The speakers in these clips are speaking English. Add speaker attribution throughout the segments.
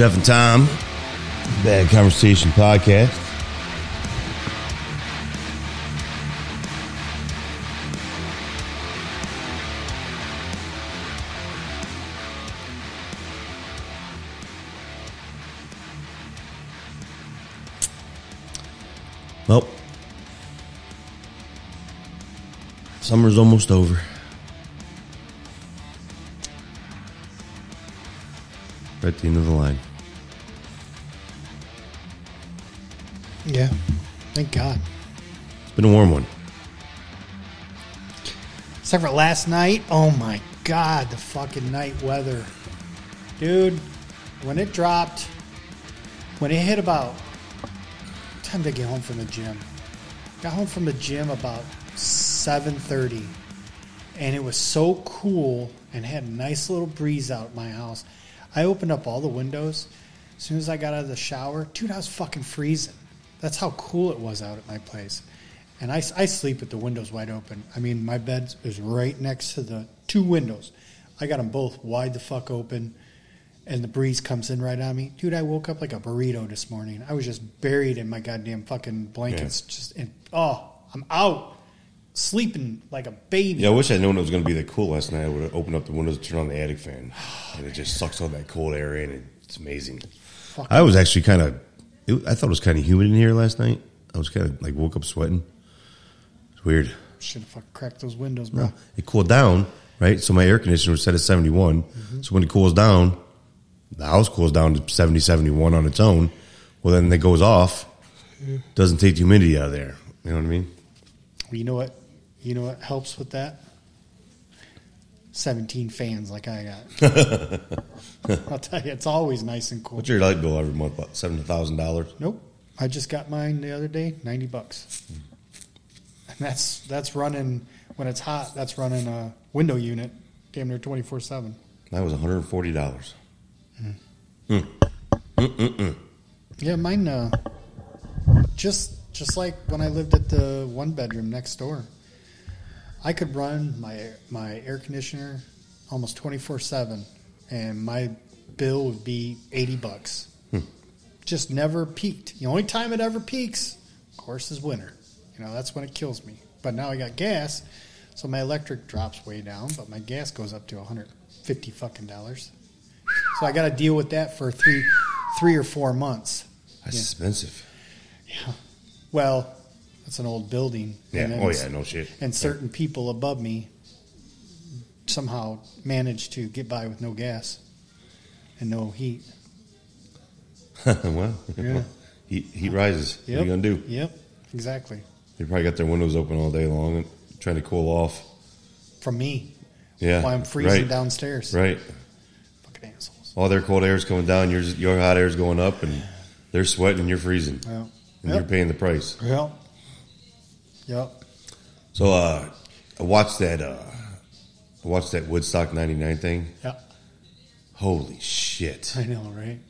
Speaker 1: Jeff and Tom, Bad Conversation Podcast. Well, summer's almost over. We're at the end of the line.
Speaker 2: Thank God.
Speaker 1: It's been a warm one.
Speaker 2: Except for last night. Oh my God, the fucking night weather. Dude, when it dropped, when it hit about time to get home from the gym. Got home from the gym about 7:30 and it was so cool and had a nice little breeze out my house. I opened up all the windows. As soon as I got out of the shower, dude, I was fucking freezing. That's how cool it was out at my place. And I, I sleep with the windows wide open. I mean, my bed is right next to the two windows. I got them both wide the fuck open, and the breeze comes in right on me. Dude, I woke up like a burrito this morning. I was just buried in my goddamn fucking blankets. Just in, oh, I'm out, sleeping like a baby.
Speaker 1: Yeah, I wish I'd known it was going to be that cool last night. I would have opened up the windows, and turned on the attic fan, and it just sucks all that cold air in. It's amazing.
Speaker 2: Fucking-
Speaker 1: I was actually kind of, I thought it was kind of humid in here last night. I was kind of like woke up sweating. It's weird.
Speaker 2: Should have cracked those windows, bro.
Speaker 1: No, it cooled down, right? So my air conditioner was set at 71. Mm-hmm. So when it cools down, the house cools down to 70, 71 on its own. Well, then it goes off. Mm-hmm. Doesn't take the humidity out of there. You know what I mean?
Speaker 2: You know what? You know what helps with that? Seventeen fans like I got. I'll tell you, it's always nice and cool.
Speaker 1: What's your light bill every month? About $7,000?
Speaker 2: Nope, I just got mine the other day, ninety bucks, and that's that's running when it's hot. That's running a window unit, damn near twenty four seven.
Speaker 1: That was $140.
Speaker 2: Yeah, mine. Uh, just just like when I lived at the one bedroom next door, I could run my my air conditioner almost twenty four seven, and my bill would be eighty bucks. Hmm. Just never peaked. The only time it ever peaks, of course, is winter. You know that's when it kills me. But now I got gas, so my electric drops way down, but my gas goes up to one hundred fifty fucking dollars. So I got to deal with that for three three or four months.
Speaker 1: That's
Speaker 2: Yeah.
Speaker 1: expensive.
Speaker 2: Yeah. Well, that's an old building.
Speaker 1: Yeah.
Speaker 2: And
Speaker 1: Oh, yeah. No shit.
Speaker 2: And certain people above me somehow managed to get by with no gas and no heat.
Speaker 1: well,
Speaker 2: Yeah.
Speaker 1: heat, heat rises. What are you going to do?
Speaker 2: Yep. Exactly.
Speaker 1: They probably got their windows open all day long and trying to cool off.
Speaker 2: From me.
Speaker 1: Yeah.
Speaker 2: While I'm freezing
Speaker 1: right.
Speaker 2: downstairs.
Speaker 1: Right.
Speaker 2: Fucking assholes.
Speaker 1: All their cold air is coming down, yours, your hot air is going up, and they're sweating and you're freezing.
Speaker 2: Yeah.
Speaker 1: And
Speaker 2: Yep.
Speaker 1: you're paying the price.
Speaker 2: Yep. Yep.
Speaker 1: So uh, I watched that. Uh, I watched that Woodstock '99 thing.
Speaker 2: Yep.
Speaker 1: Holy shit!
Speaker 2: I know, right?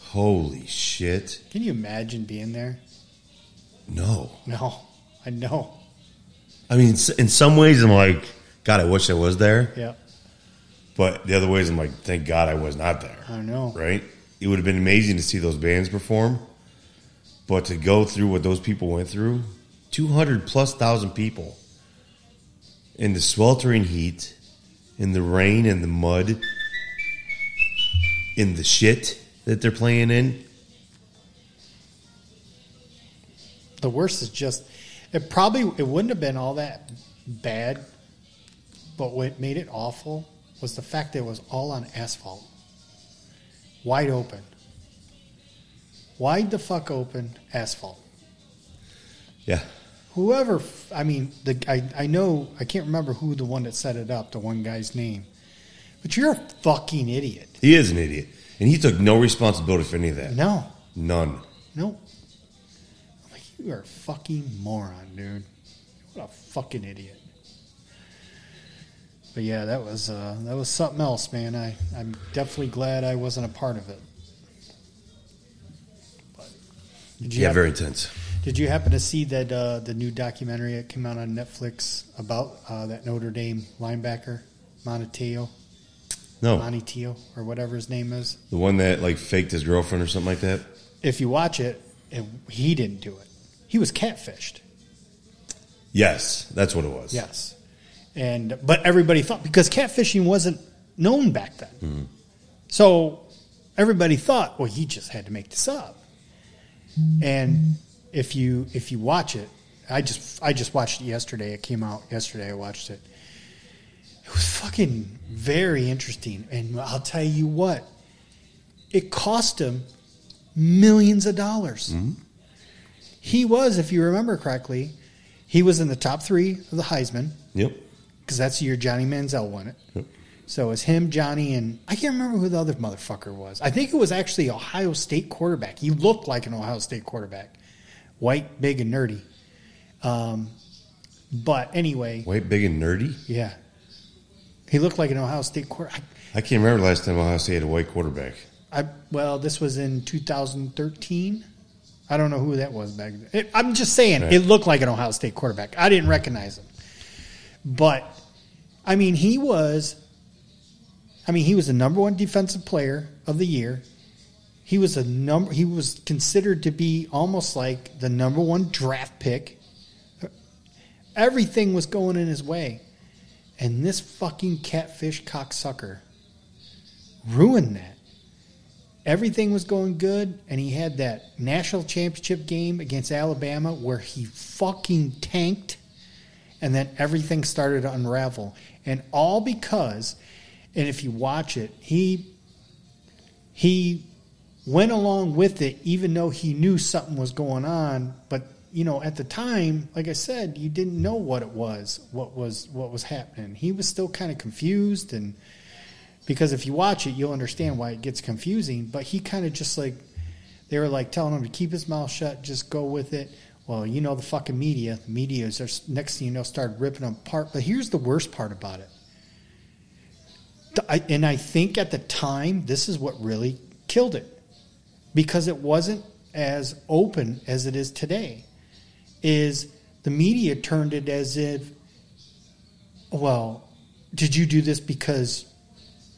Speaker 1: Holy shit!
Speaker 2: Can you imagine being there?
Speaker 1: No,
Speaker 2: No. I know.
Speaker 1: I mean, in some ways, I'm like, God, I wish I was there.
Speaker 2: Yep.
Speaker 1: But the other ways, I'm like, thank God I was not there.
Speaker 2: I know.
Speaker 1: Right? It would have been amazing to see those bands perform, but to go through what those people went through, 200 plus thousand people in the sweltering heat, in the rain and the mud, in the shit that they're playing in.
Speaker 2: The worst is just it probably it wouldn't have been all that bad, but what made it awful was the fact that it was all on asphalt. Wide open. Wide the fuck open asphalt.
Speaker 1: Yeah.
Speaker 2: Whoever i mean the I, I know I can't remember who the one that set it up, the one guy's name. But you're a fucking idiot.
Speaker 1: He is an idiot. And he took no responsibility for any of that.
Speaker 2: No.
Speaker 1: None.
Speaker 2: No. I'm like, you are a fucking moron, dude. What a fucking idiot. But yeah, that was uh, that was something else, man. I I'm definitely glad I wasn't a part of it. But
Speaker 1: Yeah, very tense.
Speaker 2: Did you happen to see that uh, the new documentary that came out on Netflix about uh, that Notre Dame linebacker, Manti Te'o?
Speaker 1: No.
Speaker 2: Monty Teal or whatever his name is.
Speaker 1: The one that like faked his girlfriend or something like that.
Speaker 2: If you watch it, it he didn't do it. He was catfished.
Speaker 1: Yes, that's what it was.
Speaker 2: Yes, and but everybody thought because catfishing wasn't known back then, so everybody thought, well, he just had to make this up. And if you if you watch it, I just I just watched it yesterday. It came out yesterday. I watched it. It was fucking very interesting, and I'll tell you what, it cost him millions of dollars. Mm-hmm. He was, if you remember correctly, he was in the top three of the Heisman
Speaker 1: Yep.
Speaker 2: because that's the year Johnny Manziel won it.
Speaker 1: Yep.
Speaker 2: So it was him, Johnny, and I can't remember who the other motherfucker was. I think it was actually Ohio State quarterback. He looked like an Ohio State quarterback, white, big, and nerdy. Um, but anyway,
Speaker 1: White, big, and nerdy.
Speaker 2: yeah, he looked like an Ohio State quarterback.
Speaker 1: I can't remember the last time Ohio State had a white quarterback.
Speaker 2: I well, this was in 2013. I don't know who that was back then. It, I'm just saying
Speaker 1: Right.
Speaker 2: it looked like an Ohio State quarterback. I didn't recognize him, but I mean he was. I mean he was the number one defensive player of the year. He was a number. He was considered to be almost like the number one draft pick. Everything was going in his way, and this fucking catfish cocksucker ruined that everything was going good, and he had that national championship game against Alabama where he fucking tanked, and then everything started to unravel, and all because, and if you watch it, he he went along with it even though he knew something was going on, but you know at the time like i said you didn't know what it was what was what was happening he was still kind of confused and because if you watch it, you'll understand why it gets confusing. But he kind of just like they were like telling him to keep his mouth shut, just go with it. Well, you know the fucking media. The media is there's- next thing you know started ripping them apart. But here's the worst part about it. I- and I think at the time this is what really killed it because it wasn't as open as it is today. Is the media turned it as if, well, did you do this because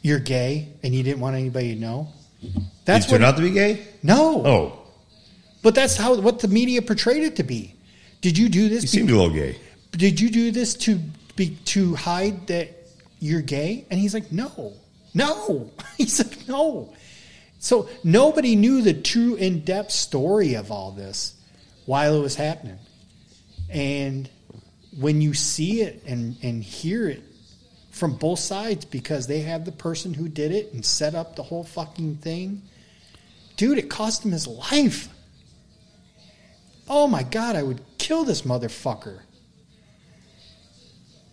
Speaker 2: you're gay and you didn't want anybody to know? That's
Speaker 1: Did he turn
Speaker 2: what.
Speaker 1: out to be gay?
Speaker 2: no,
Speaker 1: Oh,
Speaker 2: but that's how what the media portrayed it to be. Did you do this?
Speaker 1: he seemed a little gay.
Speaker 2: did you do this to be to hide that you're gay? And he's like, no, no. he said no. So nobody knew the true in depth story of all this while it was happening. And when you see it and, and hear it from both sides because they have the person who did it and set up the whole fucking thing, dude, it cost him his life. Oh my God, I would kill this motherfucker.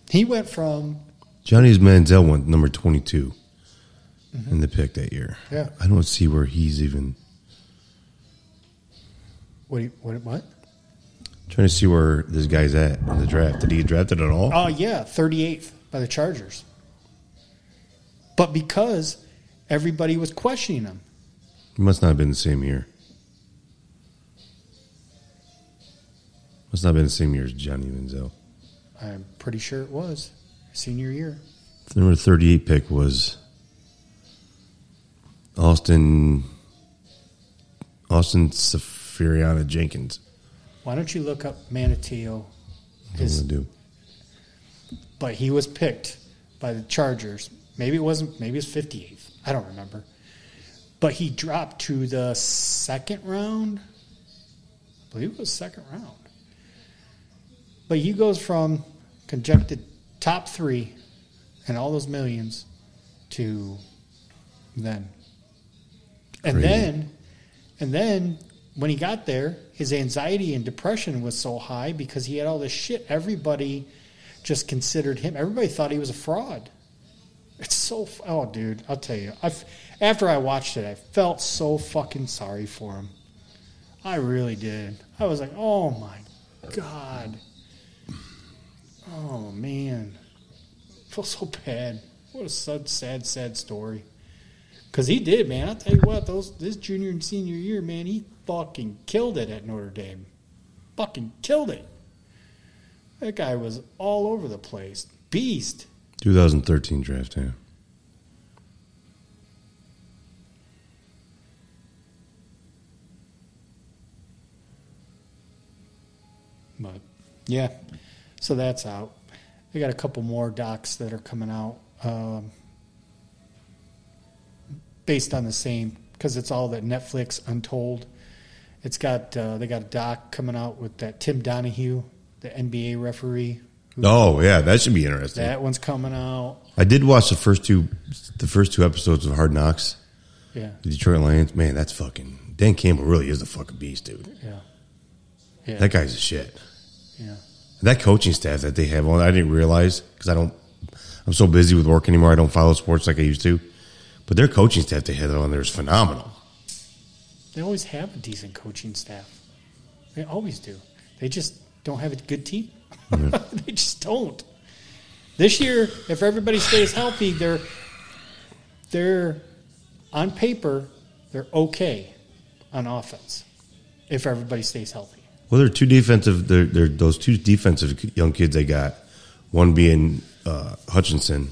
Speaker 2: He went from
Speaker 1: Johnny's Manziel went number 22 in the pick that year.
Speaker 2: Yeah.
Speaker 1: I don't see where he's even
Speaker 2: what? do you- What? What?
Speaker 1: trying to see where this guy's at in the draft. Did he get drafted at all?
Speaker 2: Oh yeah, thirty eighth by the Chargers. But because everybody was questioning him,
Speaker 1: It must not have been the same year. Must not have been the same year as Johnny Manziel.
Speaker 2: I'm pretty sure it was senior year.
Speaker 1: The number 38 pick was Austin Austin Seferian-Jenkins.
Speaker 2: Why don't you look up
Speaker 1: Manti Te'o? I'm
Speaker 2: His,
Speaker 1: do.
Speaker 2: but he was picked by the Chargers. Maybe it wasn't. Maybe it's fifty eighth. I don't remember. But he dropped to the second round. I believe it was second round. But he goes from conjected top three and all those millions to then. And then and then when he got there, his anxiety and depression was so high because he had all this shit. Everybody just considered him. Everybody thought he was a fraud. It's so oh, dude, I'll tell you. I've, after I watched it, I felt so fucking sorry for him. I really did. I was like, oh my god. Oh man, I feel so bad. What a sad, sad, sad story. Because he did, man. I'll tell you what, those this junior and senior year, man, he fucking killed it at Notre Dame. Fucking killed it. That guy was all over the place. Beast.
Speaker 1: 2013 draft, yeah.
Speaker 2: But yeah, so that's out. I got a couple more docs that are coming out. Um, based on the same because it's all that Netflix Untold. It's got uh, they got a doc coming out with that Tim Donahue, the NBA referee.
Speaker 1: Oh yeah, that should be interesting.
Speaker 2: That one's coming out.
Speaker 1: I did watch the first two, the first two episodes of Hard Knocks.
Speaker 2: Yeah,
Speaker 1: The Detroit Lions. Man, that's fucking. Dan Campbell really is a fucking beast, dude.
Speaker 2: yeah, yeah,
Speaker 1: That guy's a shit.
Speaker 2: yeah.
Speaker 1: That coaching staff that they have on, I didn't realize because I don't. I'm so busy with work anymore. I don't follow sports like I used to. But their coaching staff they had on there is phenomenal.
Speaker 2: They always have a decent coaching staff. They always do. They just don't have a good team. they just don't. This year, if everybody stays healthy, they're they're on paper they're okay on offense. If everybody stays healthy,
Speaker 1: Well, there are two defensive. They're, they're those two defensive young kids they got. One being uh, Hutchinson,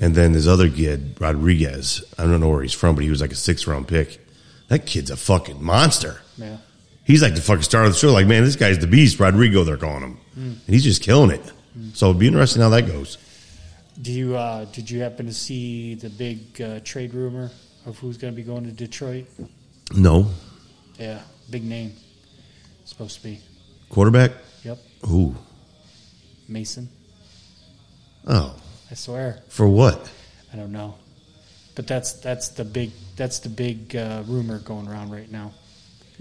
Speaker 1: and then this other kid Rodriguez. I don't know where he's from, but he was like a six round pick. That kid's a fucking monster.
Speaker 2: yeah.
Speaker 1: He's like the fucking star of the show. Like, man, this guy's the beast. Rodrigo, they're calling him, and he's just killing it. So it'd be interesting how that goes.
Speaker 2: Do you uh, did you happen to see the big uh, trade rumor of who's going to be going to Detroit?
Speaker 1: No
Speaker 2: Yeah, big name. Supposed to be.
Speaker 1: quarterback.
Speaker 2: Yep,
Speaker 1: Who?
Speaker 2: Mason.
Speaker 1: oh,
Speaker 2: I swear.
Speaker 1: for what?
Speaker 2: I don't know, but that's that's the big that's the big uh, rumor going around right now.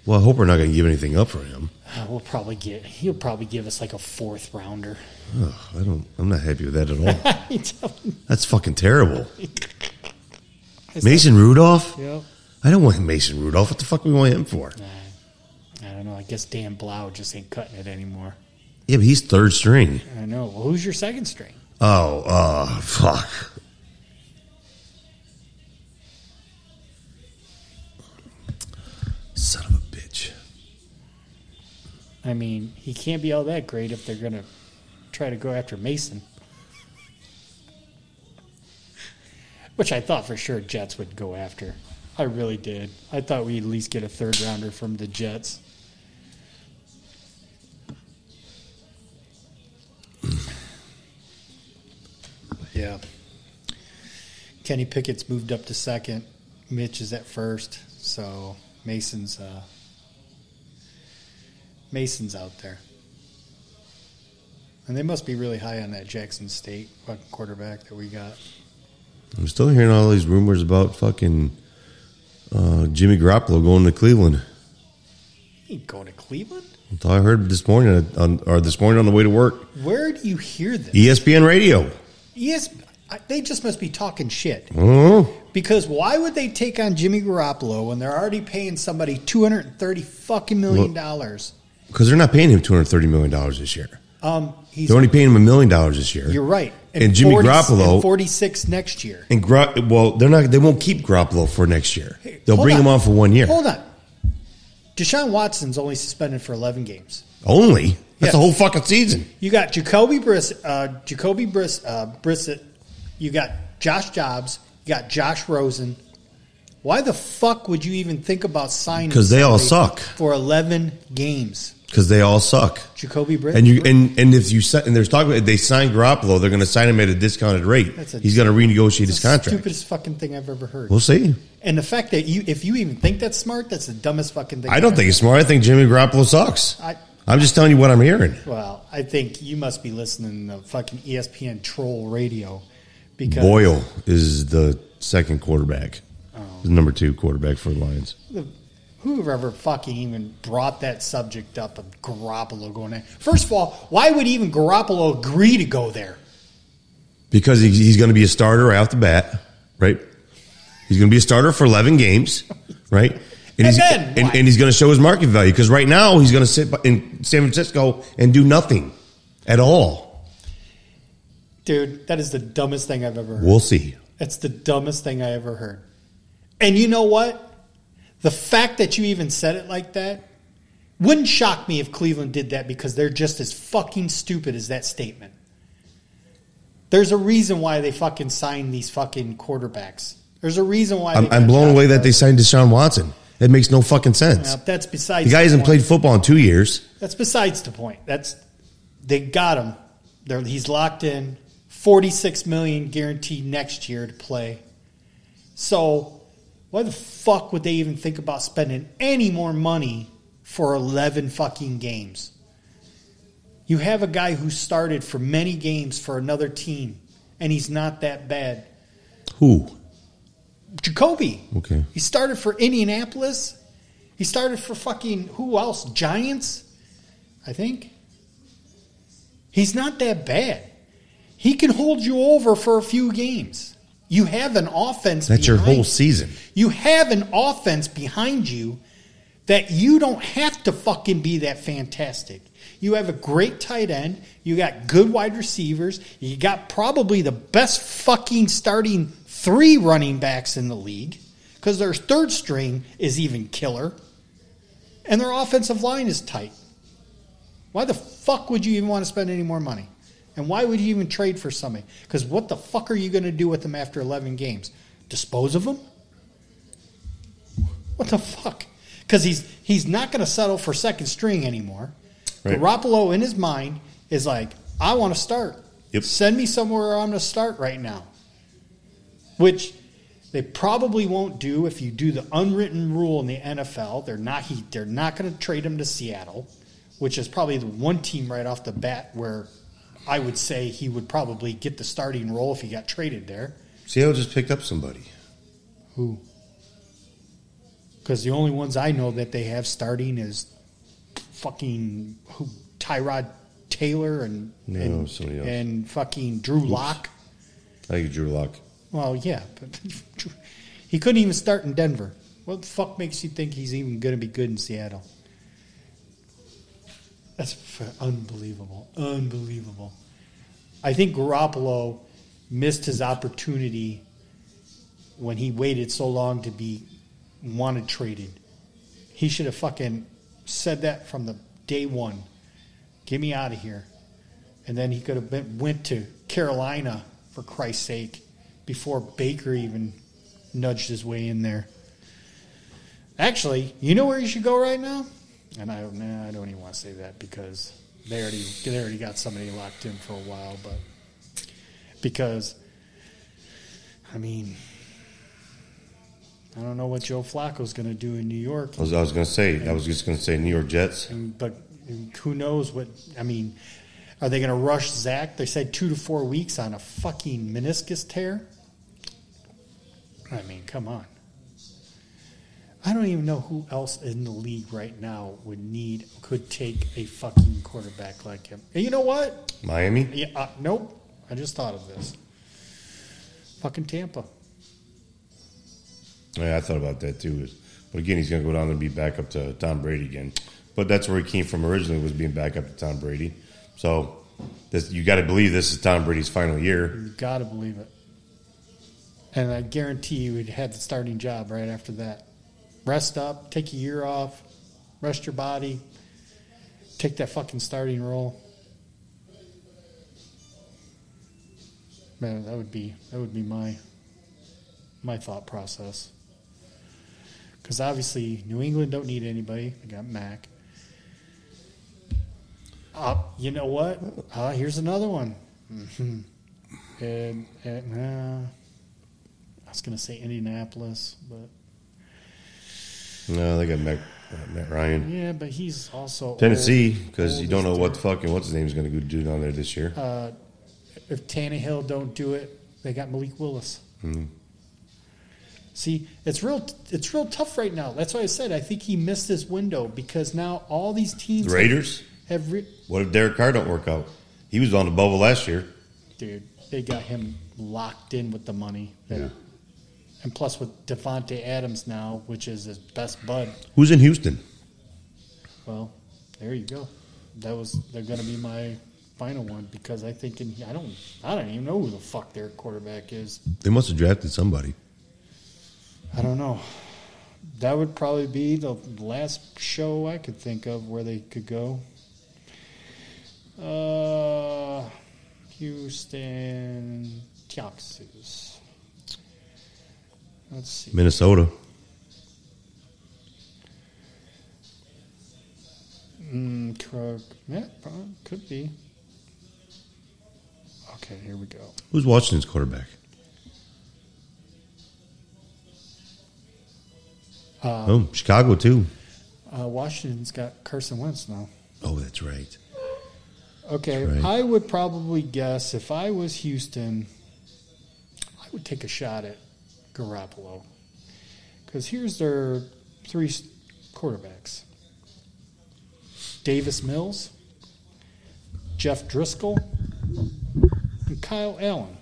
Speaker 1: Well, I hope we're not going to give anything up for him.
Speaker 2: Uh, we'll probably get he'll probably give us like a fourth rounder.
Speaker 1: Ugh, I don't. I'm not happy with that at all. That's fucking terrible. Mason Rudolph.
Speaker 2: Yep.
Speaker 1: I don't want Mason Rudolph. What the fuck we want him for?
Speaker 2: Nah, I don't know. I guess Dan Blough just ain't cutting it anymore.
Speaker 1: Yeah, but he's third string.
Speaker 2: I know. Well, who's your second string?
Speaker 1: Oh, uh, fuck. Son of a bitch.
Speaker 2: I mean, he can't be all that great if they're gonna try to go after Mason. Which I thought for sure Jets would go after. I really did. I thought we'd at least get a third rounder from the Jets. Yeah. Kenny Pickett's moved up to second. Mitch is at first. So Mason's uh, Mason's out there. And they must be really high on that Jackson State fucking quarterback that we got.
Speaker 1: I'm still hearing all these rumors about fucking uh, Jimmy Garoppolo going to Cleveland.
Speaker 2: He ain't going to Cleveland?
Speaker 1: That's all I heard this morning, on, or this morning on the way to work.
Speaker 2: Where do you hear this?
Speaker 1: ESPN Radio.
Speaker 2: Yes, they just must be talking shit.
Speaker 1: Oh,
Speaker 2: Because why would they take on Jimmy Garoppolo when they're already paying somebody two hundred and thirty fucking million dollars?
Speaker 1: because they're not paying him 230 million dollars this year.
Speaker 2: Um, he's
Speaker 1: They're only paying him a million dollars this year.
Speaker 2: you're right.
Speaker 1: And Jimmy Garoppolo-
Speaker 2: forty six next year.
Speaker 1: And Gra- well, they're not. They won't keep Garoppolo for next year. They'll
Speaker 2: Hold
Speaker 1: bring him on for one year
Speaker 2: Hold on. Deshaun Watson's only suspended for eleven games.
Speaker 1: only. That's
Speaker 2: Yeah.
Speaker 1: the whole fucking season.
Speaker 2: You got Jacoby Briss, uh, Jacoby Briss, uh, Brissett. You got Josh Dobbs. You got Josh Rosen. Why the fuck would you even think about signing?
Speaker 1: Because they all suck.
Speaker 2: for eleven games.
Speaker 1: Because they all suck.
Speaker 2: Jacoby Briss.
Speaker 1: And you and and if you and there's talk about they sign Garoppolo, they're going to sign him at a discounted rate.
Speaker 2: That's a-
Speaker 1: He's going to renegotiate his
Speaker 2: the
Speaker 1: contract.
Speaker 2: Stupidest fucking thing I've ever heard.
Speaker 1: We'll see.
Speaker 2: and the fact that you, if you even think that's smart, that's the dumbest fucking thing.
Speaker 1: I don't think it's smart. I think Jimmy Garoppolo sucks.
Speaker 2: I,
Speaker 1: I'm just telling you what I'm hearing.
Speaker 2: well, I think you must be listening to fucking ESPN troll radio because
Speaker 1: Boyle is the second quarterback.
Speaker 2: Oh.
Speaker 1: The number two quarterback for the Lions.
Speaker 2: the, whoever fucking even brought that subject up of Garoppolo going there. First of all, why would even Garoppolo agree to go there?
Speaker 1: because he, he's going to be a starter right off the bat, right? He's going to be a starter for 11 games, right? And,
Speaker 2: And
Speaker 1: he's,
Speaker 2: then
Speaker 1: and, and he's going to show his market value because right now he's going to sit in San Francisco and do nothing at all.
Speaker 2: Dude, that is the dumbest thing I've ever heard.
Speaker 1: We'll see.
Speaker 2: That's the dumbest thing I ever heard. And you know what? The fact that you even said it like that wouldn't shock me if Cleveland did that because they're just as fucking stupid as that statement. There's a reason why they fucking signed these fucking quarterbacks. There's a reason why.
Speaker 1: I'm, I'm blown away that they signed Deshaun Watson. It makes no fucking sense.
Speaker 2: Now, that's besides
Speaker 1: The guy hasn't
Speaker 2: point.
Speaker 1: played football in two years.
Speaker 2: That's besides the point. That's they got him. They're, he's locked in. Forty six million guaranteed next year to play. So why the fuck would they even think about spending any more money for eleven fucking games? You have a guy who started for many games for another team, and he's not that bad.
Speaker 1: Who?
Speaker 2: Jacoby.
Speaker 1: Okay.
Speaker 2: He started for Indianapolis. He started for fucking who else? Giants, I think. He's not that bad. He can hold you over for a few games. You have an offense.
Speaker 1: That's your whole
Speaker 2: you.
Speaker 1: season.
Speaker 2: You have an offense behind you that you don't have to fucking be that fantastic. You have a great tight end. You got good wide receivers. You got probably the best fucking starting three running backs in the league because their third string is even killer. And their offensive line is tight. Why the fuck would you even want to spend any more money? And why would you even trade for somebody? Because what the fuck are you going to do with them after 11 games? Dispose of them? What the fuck? Because he's he's not going to settle for second string anymore.
Speaker 1: Right.
Speaker 2: Garoppolo in his mind is like, I want to start.
Speaker 1: Yep.
Speaker 2: Send me somewhere I'm going to start right now. Which they probably won't do if you do the unwritten rule in the NFL. They're not he, they're not going to trade him to Seattle, which is probably the one team right off the bat where I would say he would probably get the starting role if he got traded there.
Speaker 1: Seattle just picked up somebody.
Speaker 2: Who? Because the only ones I know that they have starting is fucking who Tyrod Taylor and
Speaker 1: No,
Speaker 2: and, and fucking Drew Lock.
Speaker 1: I think Drew Lock.
Speaker 2: Well, yeah, but he couldn't even start in Denver. What the fuck makes you think he's even going to be good in Seattle? That's unbelievable. Unbelievable. I think Garoppolo missed his opportunity when he waited so long to be wanted traded. He should have fucking said that from the day one. Get me out of here. And then he could have been, went to Carolina for Christ's sake before Baker even nudged his way in there. Actually, you know where you should go right now? And I nah, I don't even want to say that because they already they already got somebody locked in for a while, but because I mean I don't know what Joe Flacco's going to do in New York.
Speaker 1: I was, was going to say. I was just going to say New York Jets.
Speaker 2: And, but who knows what? I mean, are they going to rush Zach? They said two to four weeks on a fucking meniscus tear. I mean, come on. I don't even know who else in the league right now would need could take a fucking quarterback like him. And you know what?
Speaker 1: Miami.
Speaker 2: Yeah, uh, nope. I just thought of this. Fucking Tampa.
Speaker 1: Yeah, I thought about that too. But again, he's going to go down and be back up to Tom Brady again. But that's where he came from originally was being back up to Tom Brady. So this, you got to believe this is Tom Brady's final year.
Speaker 2: You got to believe it. And I guarantee you would have the starting job right after that. Rest up, take a year off, rest your body, take that fucking starting role. Man, that would be that would be my my thought process. Because obviously, New England don't need anybody. They got Mac. Uh, you know what? Uh, here's another one. Mhm. And, and uh, was going to say Indianapolis, but
Speaker 1: No, they got Matt, uh, Matt Ryan.
Speaker 2: yeah, but he's also
Speaker 1: Tennessee, because you don't know what fucking what's his name's going to do down there this year.
Speaker 2: Uh, if Tannehill don't do it, they got Malik Willis.
Speaker 1: Mhm.
Speaker 2: See, it's real. It's real tough right now. That's why I said I think he missed his window because now all these teams
Speaker 1: The Raiders.
Speaker 2: have, re-
Speaker 1: What if Derek Carr don't work out? He was on the bubble last year.
Speaker 2: dude. They got him locked in with the money.
Speaker 1: Yeah.
Speaker 2: And plus with Davante Adams now, which is his best bud.
Speaker 1: Who's in Houston?
Speaker 2: Well, there you go. That was they're going to be my final one because I think in, I don't I don't even know who the fuck their quarterback is.
Speaker 1: They must have drafted somebody.
Speaker 2: I don't know. That would probably be the last show I could think of where they could go. Uh, Houston Texas. Let's see.
Speaker 1: Minnesota.
Speaker 2: Mm, Krug. Yeah, could be. Okay, here we go.
Speaker 1: Who's Washington's quarterback?
Speaker 2: Uh,
Speaker 1: oh, Chicago too.
Speaker 2: Uh, Washington's got Carson Wentz now.
Speaker 1: Oh, that's right.
Speaker 2: Okay,
Speaker 1: That's right.
Speaker 2: I would probably guess if I was Houston, I would take a shot at Garoppolo. Because here's their three quarterbacks Davis Mills, Jeff Driskel, and Kyle Allen.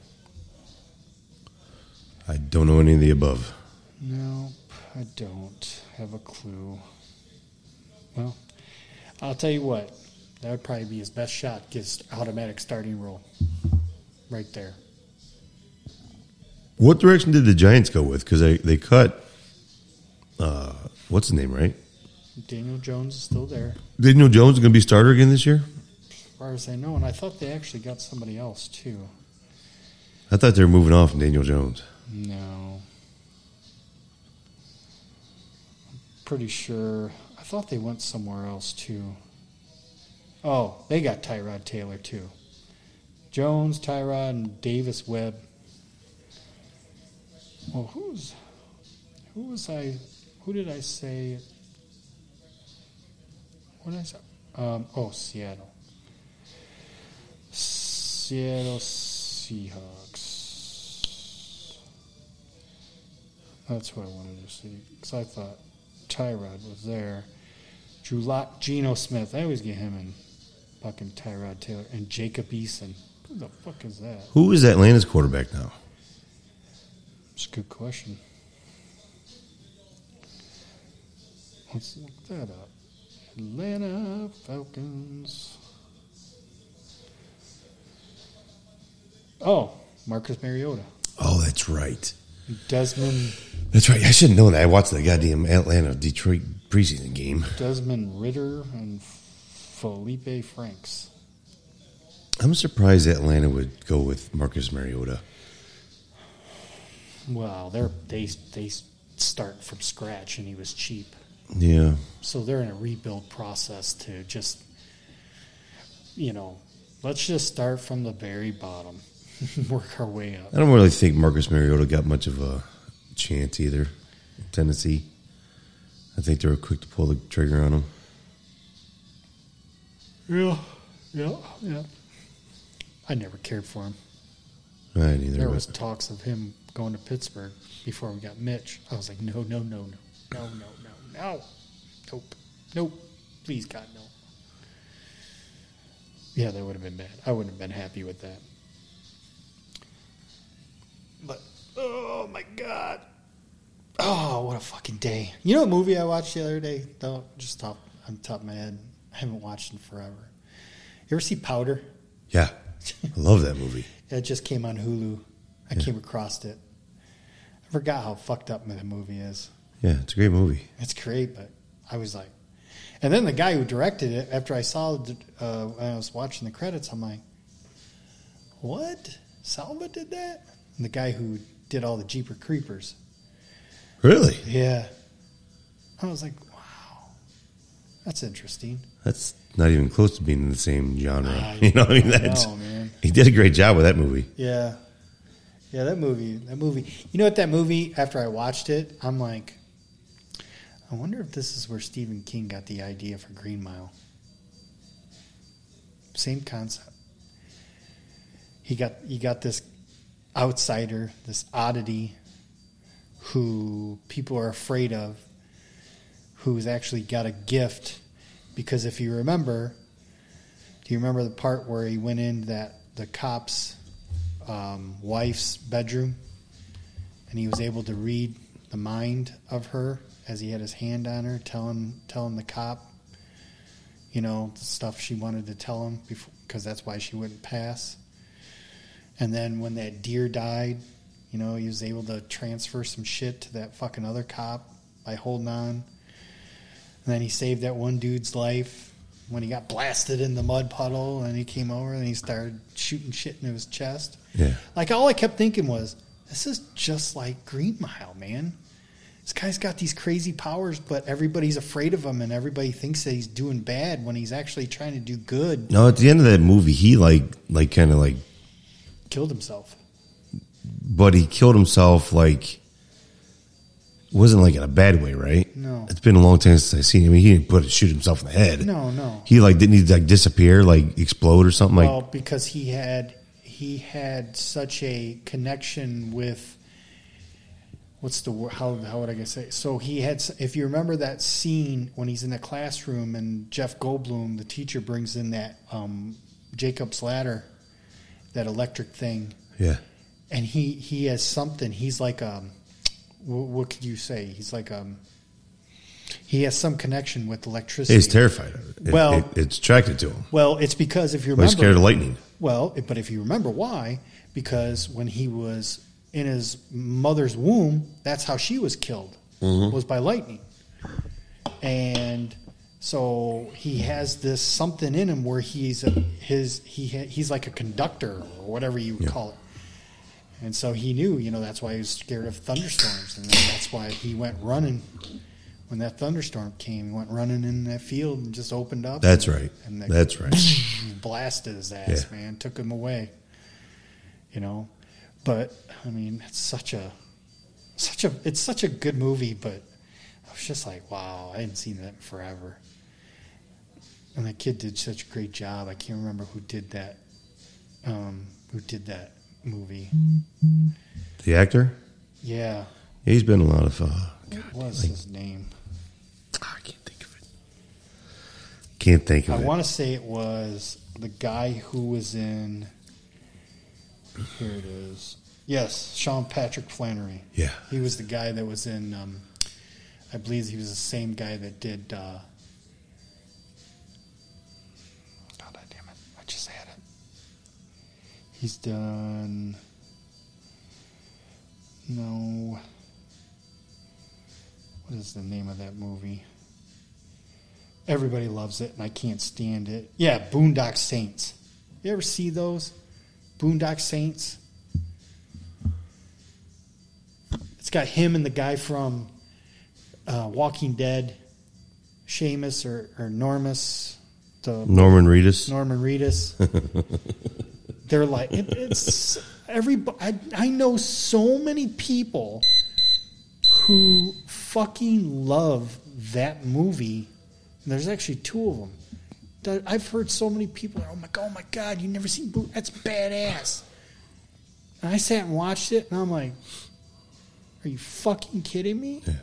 Speaker 1: I don't know any of the above.
Speaker 2: Nope, I don't have a clue. Well, I'll tell you what, that would probably be his best shot. Gets automatic starting role, right there.
Speaker 1: What direction did the Giants go with? Because they, they cut, uh, what's his name, right?
Speaker 2: Daniel Jones is still there,
Speaker 1: Daniel Jones is going to be starter again this year?
Speaker 2: as far as I know, and I thought they actually got somebody else too.
Speaker 1: I thought they were moving off Daniel Jones.
Speaker 2: No, I'm pretty sure. I thought they went somewhere else too. Oh, they got Tyrod Taylor too. Jones, Tyrod, and Davis Webb. Well, who's who was I? Who did I say? What did I say? Um, oh, Seattle. Seattle Seahawks. That's what I wanted to see because I thought Tyrod was there. Drew Lock, Geno Smith. I always get him and fucking Tyrod Taylor and Jacob Eason. Who the fuck is that?
Speaker 1: Who is Atlanta's quarterback now?
Speaker 2: It's a good question. Let's look that up. Atlanta Falcons. Oh, Marcus Mariota.
Speaker 1: Oh, that's right.
Speaker 2: Desmond
Speaker 1: That's right. I should have known that. I watched the goddamn Atlanta Detroit preseason game.
Speaker 2: Desmond Ridder and Felipe Franks.
Speaker 1: I'm surprised Atlanta would go with Marcus Mariota.
Speaker 2: Well, they're they they start from scratch, and he was cheap,
Speaker 1: Yeah.
Speaker 2: so they're in a rebuild process to just, you know, let's just start from the very bottom, work our way up.
Speaker 1: I don't really think Marcus Mariota got much of a chance either. in Tennessee. I think they were quick to pull the trigger on him.
Speaker 2: Yeah, yeah, yeah. I never cared for him.
Speaker 1: I didn't either.
Speaker 2: There was talks of him going to Pittsburgh before we got Mitch. I was like, no, no, no, no, no, no, no, no, nope, nope, please God, no. Yeah, that would have been bad. I wouldn't have been happy with that. But oh my God, oh what a fucking day! You know what movie I watched the other day? Though, just top on top of my head, I haven't watched in forever. You ever see Powder?
Speaker 1: yeah. I love that movie.
Speaker 2: It just came on Hulu. I
Speaker 1: Yeah.
Speaker 2: came across it. Forgot how fucked up the movie is.
Speaker 1: Yeah, it's a great movie.
Speaker 2: It's great, but I was like, and then the guy who directed it, after I saw, the, uh, when I was watching the credits, I'm like, what? Salva did that? And the guy who did all the Jeeper Creepers.
Speaker 1: Really?
Speaker 2: Yeah. I was like, wow, that's interesting.
Speaker 1: That's not even close to being in the same genre.
Speaker 2: I-
Speaker 1: you know, what I mean,
Speaker 2: I
Speaker 1: that's
Speaker 2: know, man.
Speaker 1: he did a great job with that movie.
Speaker 2: Yeah. Yeah, that movie, that movie. You know what that movie, after I watched it, I'm like, I wonder if this is where Stephen King got the idea for Green Mile. Same concept. He got he got this outsider, this oddity who people are afraid of, who's actually got a gift because if you remember, do you remember the part where he went in that the cop's um, wife's bedroom, and he was able to read the mind of her as he had his hand on her, telling telling the cop, you know, the stuff she wanted to tell him because that's why she wouldn't pass. And then when that deer died, you know, he was able to transfer some shit to that fucking other cop by holding on. And then he saved that one dude's life when he got blasted in the mud puddle and he came over and he started shooting shit into his chest.
Speaker 1: Yeah.
Speaker 2: Like all I kept thinking was, this is just like Green Mile, man. This guy's got these crazy powers, but everybody's afraid of him and everybody thinks that he's doing bad when he's actually trying to do good.
Speaker 1: No, at the end of that movie, he like like kind of like
Speaker 2: killed himself.
Speaker 1: but he killed himself like wasn't like in a bad way, right?
Speaker 2: No.
Speaker 1: It's been a long time since I've seen him. I mean, he didn't put shoot himself in the head.
Speaker 2: No, no.
Speaker 1: He like didn't he like disappear, like explode or something
Speaker 2: well,
Speaker 1: like
Speaker 2: because he had he had such a connection with what's the word? How how would I say? So he had. If you remember that scene when he's in the classroom and Jeff Goldblum, the teacher, brings in that um, Jacob's ladder, that electric thing,
Speaker 1: yeah.
Speaker 2: and he he has something. He's like um, what, what could you say? He's like um, he has some connection with electricity.
Speaker 1: He's terrified of it.
Speaker 2: Well-
Speaker 1: it- it's attracted to him.
Speaker 2: Well, it's because if you
Speaker 1: Well, he's scared of lightning.
Speaker 2: Well, but if you remember why, because when he was in his mother's womb, that's how she was killed, was by lightning. And so he has this something in him where he's a, his he ha- he's like a conductor or whatever you would
Speaker 1: Yeah.
Speaker 2: call it. And so he knew, you know, that's why he was scared of thunderstorms, and that's why he went running when that thunderstorm came. He went running in that field and just opened up.
Speaker 1: That's
Speaker 2: and-
Speaker 1: right.
Speaker 2: And
Speaker 1: That's right.
Speaker 2: blasted his ass,
Speaker 1: Yeah.
Speaker 2: man. Took him away. You know, but I mean, it's such a, such a, it's such a good movie. But I was just like, wow, I hadn't seen that in forever. And that kid did such a great job. I can't remember who did that. Um, who did that movie?
Speaker 1: The actor?
Speaker 2: Yeah,
Speaker 1: He's been a lot of uh
Speaker 2: what was his name?
Speaker 1: I can't think of it. Can't think of
Speaker 2: I
Speaker 1: it.
Speaker 2: want to say it was the guy who was in. Here it is. Yes, Sean Patrick Flanery.
Speaker 1: yeah.
Speaker 2: He was the guy that was in. Um, I believe he was the same guy that did. Uh, He's done. No. What is the name of that movie? Everybody loves it, and I can't stand it. Yeah, Boondock Saints. You ever see those? Boondock Saints. It's got him and the guy from uh, Walking Dead, Seamus or, or Normus, the
Speaker 1: Norman Reedus.
Speaker 2: Norman Reedus. They're like it, it's every. I, I know so many people who fucking love that movie. And there's actually two of them. That- I've heard so many people. Oh my god! Oh my god! You never seen Boot? That's badass. And I sat and watched it, and I'm like, "Are you fucking kidding me?"
Speaker 1: Yeah.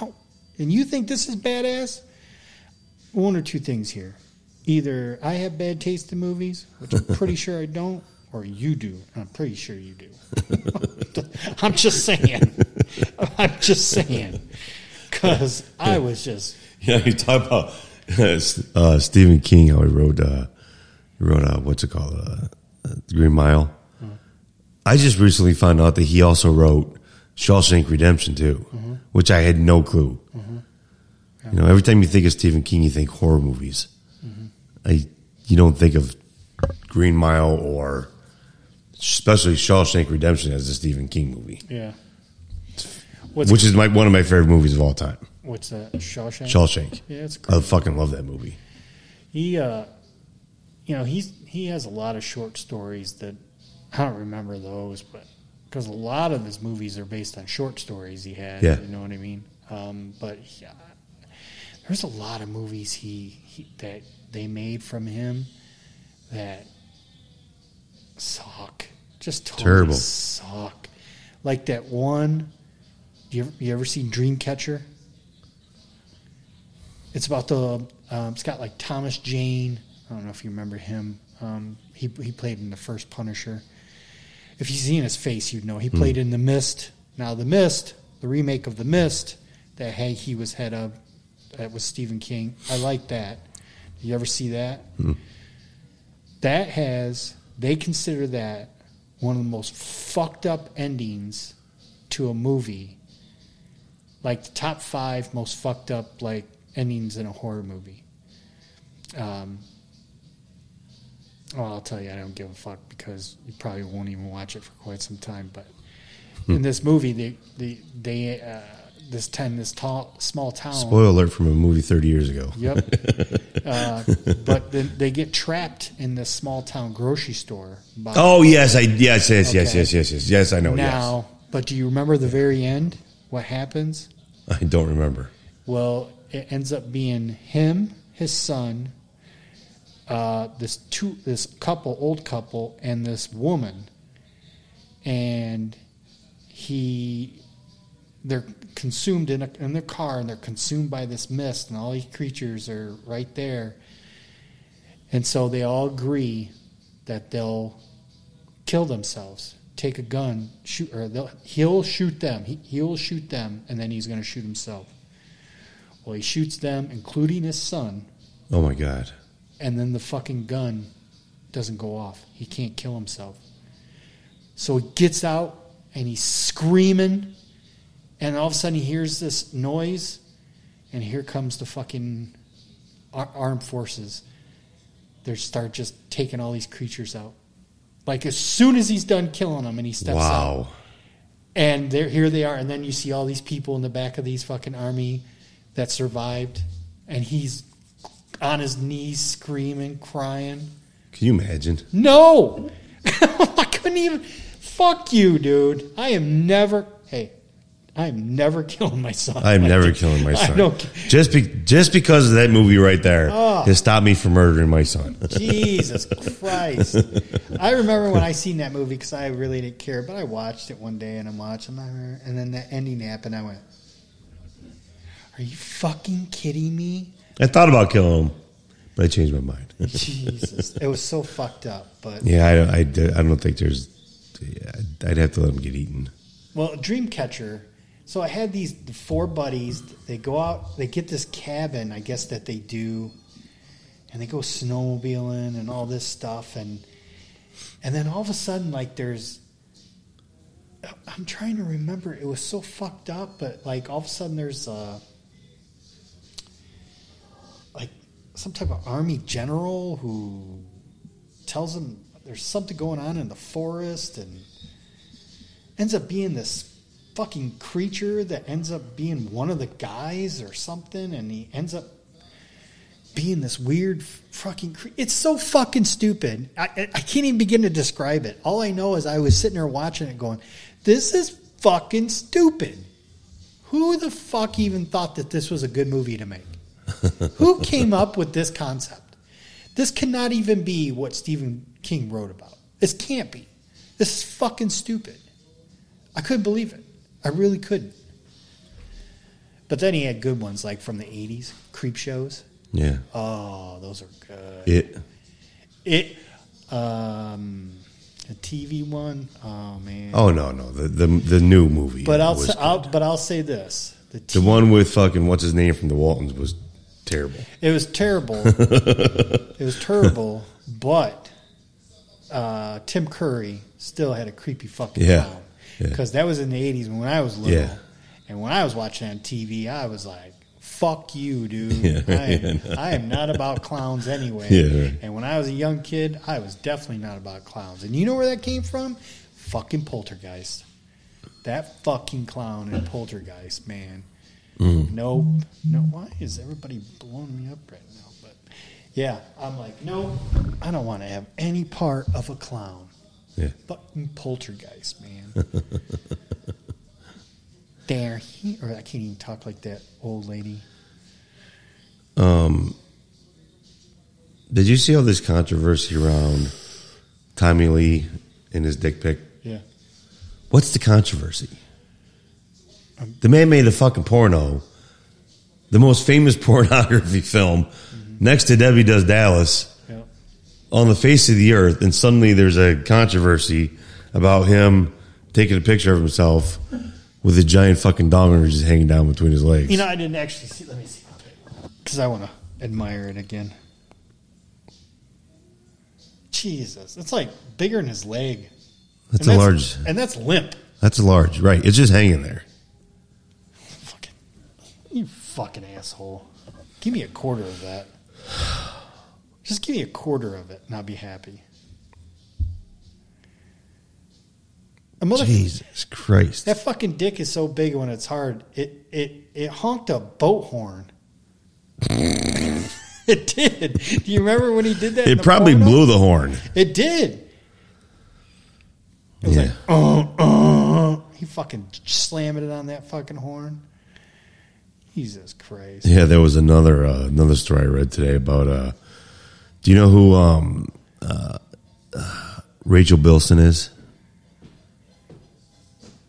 Speaker 2: Oh, and you think this is badass? One or two things here. Either I have bad taste in movies, which I'm pretty sure I don't, or you do. I'm pretty sure you do. I'm just saying. I'm just saying. Because I was just.
Speaker 1: Yeah, you talk about uh, Stephen King. How he wrote, uh, he wrote, uh, what's it called, uh, uh, Green Mile. I just recently found out that he also wrote Shawshank Redemption too, which I had no clue. You know, every time you think of Stephen King, you think horror movies. I, you don't think of Green Mile or especially Shawshank Redemption as a Stephen King movie,
Speaker 2: Yeah. What's,
Speaker 1: which is my, one of my favorite movies of all time.
Speaker 2: what's that? Shawshank?
Speaker 1: Shawshank.
Speaker 2: Yeah, it's
Speaker 1: I fucking love that movie.
Speaker 2: He, uh, you know, he's he has a lot of short stories that I don't remember those, but because a lot of his movies are based on short stories he had.
Speaker 1: Yeah.
Speaker 2: you know what I mean. Um, but there's a lot of movies he, he that they made from him that suck, just totally
Speaker 1: Terrible.
Speaker 2: suck. Like that one. You ever, you ever seen Dreamcatcher? It's about the. Um, it's got like Thomas Jane. I don't know if you remember him. Um, he he played in the first Punisher. If you seen his face, you'd know he played in The Mist. Now, The Mist, the remake of The Mist that hey he was head of, that was Stephen King. I like that. You ever see that? That has they consider that one of the most fucked up endings to a movie like the top five most fucked up like endings in a horror movie. Um, well, I'll tell you, I don't give a fuck because you probably won't even watch it for quite some time. But in this movie, they they they uh, this ten this tall small town.
Speaker 1: Spoiler alert from a movie 30 years ago.
Speaker 2: Yep. uh, but then they get trapped in this small town grocery store. by-
Speaker 1: Oh yes, I yes yes yes
Speaker 2: Okay.
Speaker 1: yes yes yes yes I know.
Speaker 2: now, but do you remember the very end? What happens?
Speaker 1: I don't remember.
Speaker 2: Well, it ends up being him, his son, uh, this two, this couple, old couple, and this woman, and he, they're consumed in a, in their car, and they're consumed by this mist, and all these creatures are right there, and so they all agree that they'll kill themselves, take a gun, shoot, or they'll, he'll shoot them, he, he'll shoot them, and then he's going to shoot himself. Well, he shoots them, including his son,
Speaker 1: Oh my god.
Speaker 2: and then the fucking gun doesn't go off. He can't kill himself. So he gets out and he's screaming, and all of a sudden he hears this noise, and here comes the fucking ar- armed forces. They start just taking all these creatures out. Like as soon as he's done killing them, and he steps out,
Speaker 1: Wow.
Speaker 2: and there, here they are, and then you see all these people in the back of these fucking army that survived, and he's on his knees screaming, crying.
Speaker 1: Can you imagine?
Speaker 2: No, I couldn't even. Fuck you, dude. I am never. Hey, I am never killing my son.
Speaker 1: I'm
Speaker 2: Like,
Speaker 1: never killing my son. Just be, just because of that movie right there
Speaker 2: Oh.
Speaker 1: has stopped me from murdering my son.
Speaker 2: Jesus Christ! I remember when I seen that movie because I really didn't care, but I watched it one day and I'm watching, and then the ending happened. I went, "Are you fucking kidding me?"
Speaker 1: I thought about killing him, but I changed my mind.
Speaker 2: Jesus, it was so fucked up. But
Speaker 1: yeah, I, I, I don't think there's. Yeah, I'd have to let him get eaten.
Speaker 2: well, Dreamcatcher. So I had these four buddies. They go out. They get this cabin, I guess that they do, and they go snowmobiling and all this stuff, and and then all of a sudden, like there's. I'm trying to remember. It was so fucked up, but like all of a sudden, there's a, like some type of army general who tells them there's something going on in the forest, and ends up being this fucking creature that ends up being one of the guys or something, and he ends up being this weird fucking. Cre- it's so fucking stupid. I, I I can't even begin to describe it. All I know is I was sitting there watching it, going, "This is fucking stupid." Who the fuck even thought that this was a good movie to make? Who came up with this concept? This cannot even be what Stephen King wrote about. This can't be. This is fucking stupid. I couldn't believe it. I really couldn't. But then he had good ones like from the 80s, creep shows.
Speaker 1: Yeah,
Speaker 2: Oh, those are good.
Speaker 1: it.
Speaker 2: It um a TV one. Oh man.
Speaker 1: Oh no, no, the the, the new movie.
Speaker 2: but I'll, say, I'll but I'll say this. The,
Speaker 1: the one with fucking what's his name from the Waltons was terrible.
Speaker 2: It was terrible. it was terrible, but uh, Tim Curry still had a creepy fucking
Speaker 1: Yeah,
Speaker 2: clown. Because that was in the '80s when I was little, and when I was watching on TV, I was like, "Fuck you, dude! I, am,
Speaker 1: yeah.
Speaker 2: I am not about clowns anyway."
Speaker 1: Right.
Speaker 2: And when I was a young kid, I was definitely not about clowns. And you know where that came from? Fucking Poltergeist. That fucking clown in Poltergeist, man.
Speaker 1: Mm.
Speaker 2: Nope. No. Why is everybody blowing me up right now? But yeah, I'm like, no, I don't want to have any part of a clown.
Speaker 1: Yeah,
Speaker 2: Fucking poltergeist, man. there, he or I can't even talk like that old lady.
Speaker 1: Um, did you see all this controversy around Tommy Lee and his dick pic?
Speaker 2: Yeah.
Speaker 1: What's the controversy?
Speaker 2: Um,
Speaker 1: the man made a fucking porno, the most famous pornography film, next to Debbie Does Dallas. On the face of the earth, and suddenly there's a controversy about him taking a picture of himself with a giant fucking donger just hanging down between his legs.
Speaker 2: You know, I didn't actually see. Let me see, because I want to admire it again. Jesus, it's like bigger than his leg.
Speaker 1: that's
Speaker 2: And
Speaker 1: a large.
Speaker 2: and that's limp.
Speaker 1: That's a large, right? It's just hanging there.
Speaker 2: Fucking, you fucking asshole. Give me a quarter of that. Just give me a quarter of it, and I'll be happy. The mother
Speaker 1: Jesus Christ.
Speaker 2: that fucking dick is so big when it's hard. It it it honked a boat horn. it did. Do you remember when he did that?
Speaker 1: It probably
Speaker 2: porno?
Speaker 1: blew the horn.
Speaker 2: It did. It was
Speaker 1: Yeah.
Speaker 2: like, uh, uh. He fucking slamming it on that fucking horn. Jesus Christ.
Speaker 1: Yeah, there was another uh, another story I read today about. Uh, do you know who um, uh, uh, Rachel Bilson is?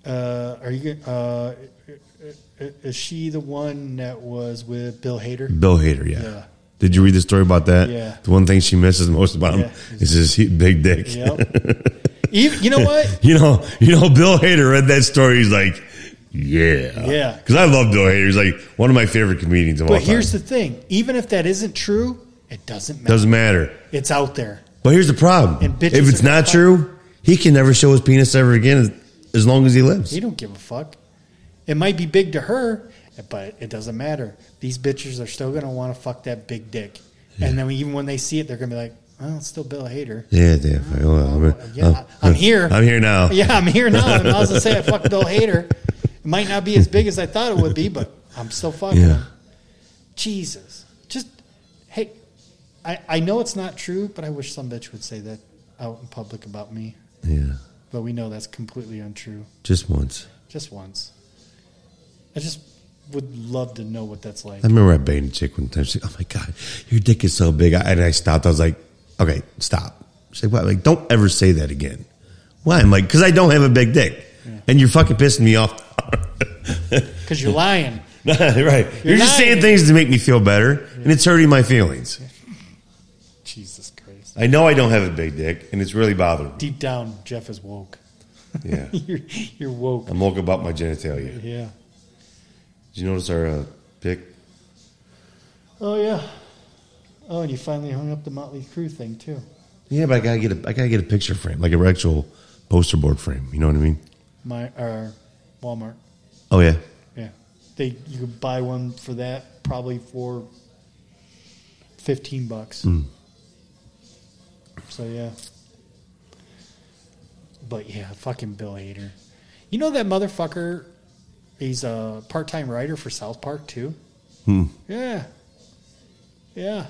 Speaker 2: Uh, are you? Uh, is she the one that was with Bill Hader?
Speaker 1: Bill Hader. Yeah.
Speaker 2: Yeah.
Speaker 1: Did you read the story about that?
Speaker 2: Yeah.
Speaker 1: The one thing she misses most about him
Speaker 2: Yeah.
Speaker 1: is his big dick.
Speaker 2: Yep. Even, you know what?
Speaker 1: You know, you know, Bill Hader read that story. He's like, yeah,
Speaker 2: Yeah.
Speaker 1: Because I love Bill Hader. He's like one of my favorite comedians of all time.
Speaker 2: But here's the thing: even if that isn't true, it doesn't matter.
Speaker 1: Doesn't matter.
Speaker 2: It's out there.
Speaker 1: But here's the problem:
Speaker 2: And bitches
Speaker 1: if it's
Speaker 2: are gonna
Speaker 1: not
Speaker 2: fuck.
Speaker 1: true, he can never show his penis ever again as, as long as he lives.
Speaker 2: He don't give a fuck. It might be big to her, but it doesn't matter. These bitches are still gonna want to fuck that big dick, and then even when they see it, they're gonna be like, "Well, it's still Bill Hader."
Speaker 1: Yeah, damn. Well, I'm,
Speaker 2: Yeah, I'm here.
Speaker 1: I'm here now.
Speaker 2: Yeah, I'm here now. And I was gonna say I fucked Bill Hader. It might not be as big as I thought it would be, but I'm still fucking
Speaker 1: Yeah.
Speaker 2: him. Jesus. I, I know it's not true, but I wish some bitch would say that out in public about me.
Speaker 1: Yeah,
Speaker 2: But we know that's completely untrue.
Speaker 1: just once.
Speaker 2: Just once. I just would love to know what that's like.
Speaker 1: I remember I banged a chick one time. She's like, "Oh my god, your dick is so big," I, and I stopped. I was like, "Okay, stop." She's like, "What?" Like, don't ever say that again. Why? I'm like, "Because I don't have a big dick, and you're fucking pissing me off."
Speaker 2: Because you're lying.
Speaker 1: right? You're, just
Speaker 2: lying.
Speaker 1: saying things to make me feel better, and it's hurting my feelings.
Speaker 2: Jesus Christ.
Speaker 1: I know I don't have a big dick, and it's really bothering me.
Speaker 2: Deep down, Jeff is woke.
Speaker 1: Yeah,
Speaker 2: you're, you're woke.
Speaker 1: I'm woke about my genitalia.
Speaker 2: Yeah.
Speaker 1: Did you notice our uh, pic?
Speaker 2: Oh, yeah. Oh, and you finally hung up the Motley Crue thing, too.
Speaker 1: Yeah, but I gotta get a I gotta get a picture frame, like a actual poster board frame. You know what I mean?
Speaker 2: My, or Walmart.
Speaker 1: Oh yeah,
Speaker 2: Yeah. They you could buy one for that probably for fifteen bucks.
Speaker 1: Hmm.
Speaker 2: So yeah. But yeah, fucking Bill Hader. You know that motherfucker he's a part time writer for South Park too?
Speaker 1: Hmm.
Speaker 2: Yeah. Yeah.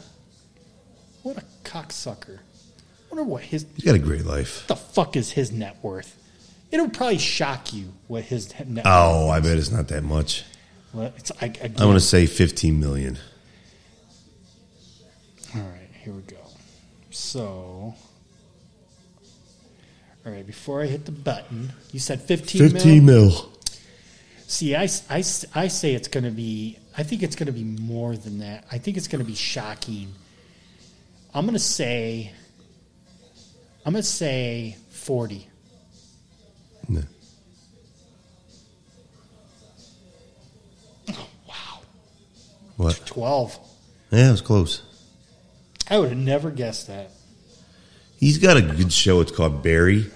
Speaker 2: What a cocksucker. I wonder what his
Speaker 1: he's got a great life.
Speaker 2: What the fuck is his net worth? It'll probably shock you what his net
Speaker 1: Oh, I bet it's not that much.
Speaker 2: Well, it's, I,
Speaker 1: I want to say 15 million.
Speaker 2: All right, here we go. So, all right, before I hit the button, you said 15,
Speaker 1: 15
Speaker 2: mil?
Speaker 1: mil.
Speaker 2: See, I, I, I say it's going to be, I think it's going to be more than that. I think it's going to be shocking. I'm going to say, I'm going to say 40.
Speaker 1: No.
Speaker 2: Oh, wow.
Speaker 1: What?
Speaker 2: 12.
Speaker 1: Yeah, it was close.
Speaker 2: I would have never guessed that.
Speaker 1: He's got a good show. It's called Barry,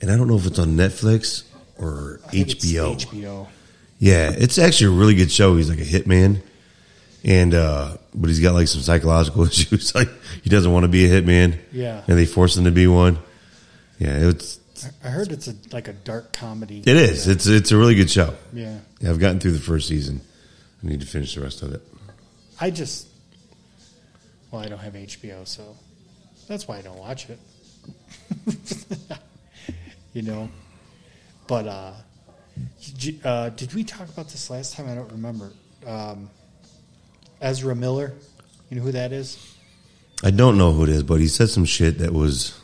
Speaker 1: and I don't know if it's on Netflix or
Speaker 2: I think it's
Speaker 1: HBO.
Speaker 2: HBO.
Speaker 1: Yeah, it's actually a really good show. He's like a hitman, and uh, but he's got like some psychological issues. Like he doesn't want to be a hitman.
Speaker 2: Yeah.
Speaker 1: and they force him to be one. Yeah, it's
Speaker 2: I heard it's a like a dark comedy.
Speaker 1: it is. It's it's a really good show.
Speaker 2: Yeah.
Speaker 1: Yeah, I've gotten through the first season. I need to finish the rest of it.
Speaker 2: I just, well, I don't have HBO, so that's why I don't watch it. you know, but uh, did, uh, did we talk about this last time? I don't remember. Um, Ezra Miller, you know who that is?
Speaker 1: I don't know who it is, but he said some shit that was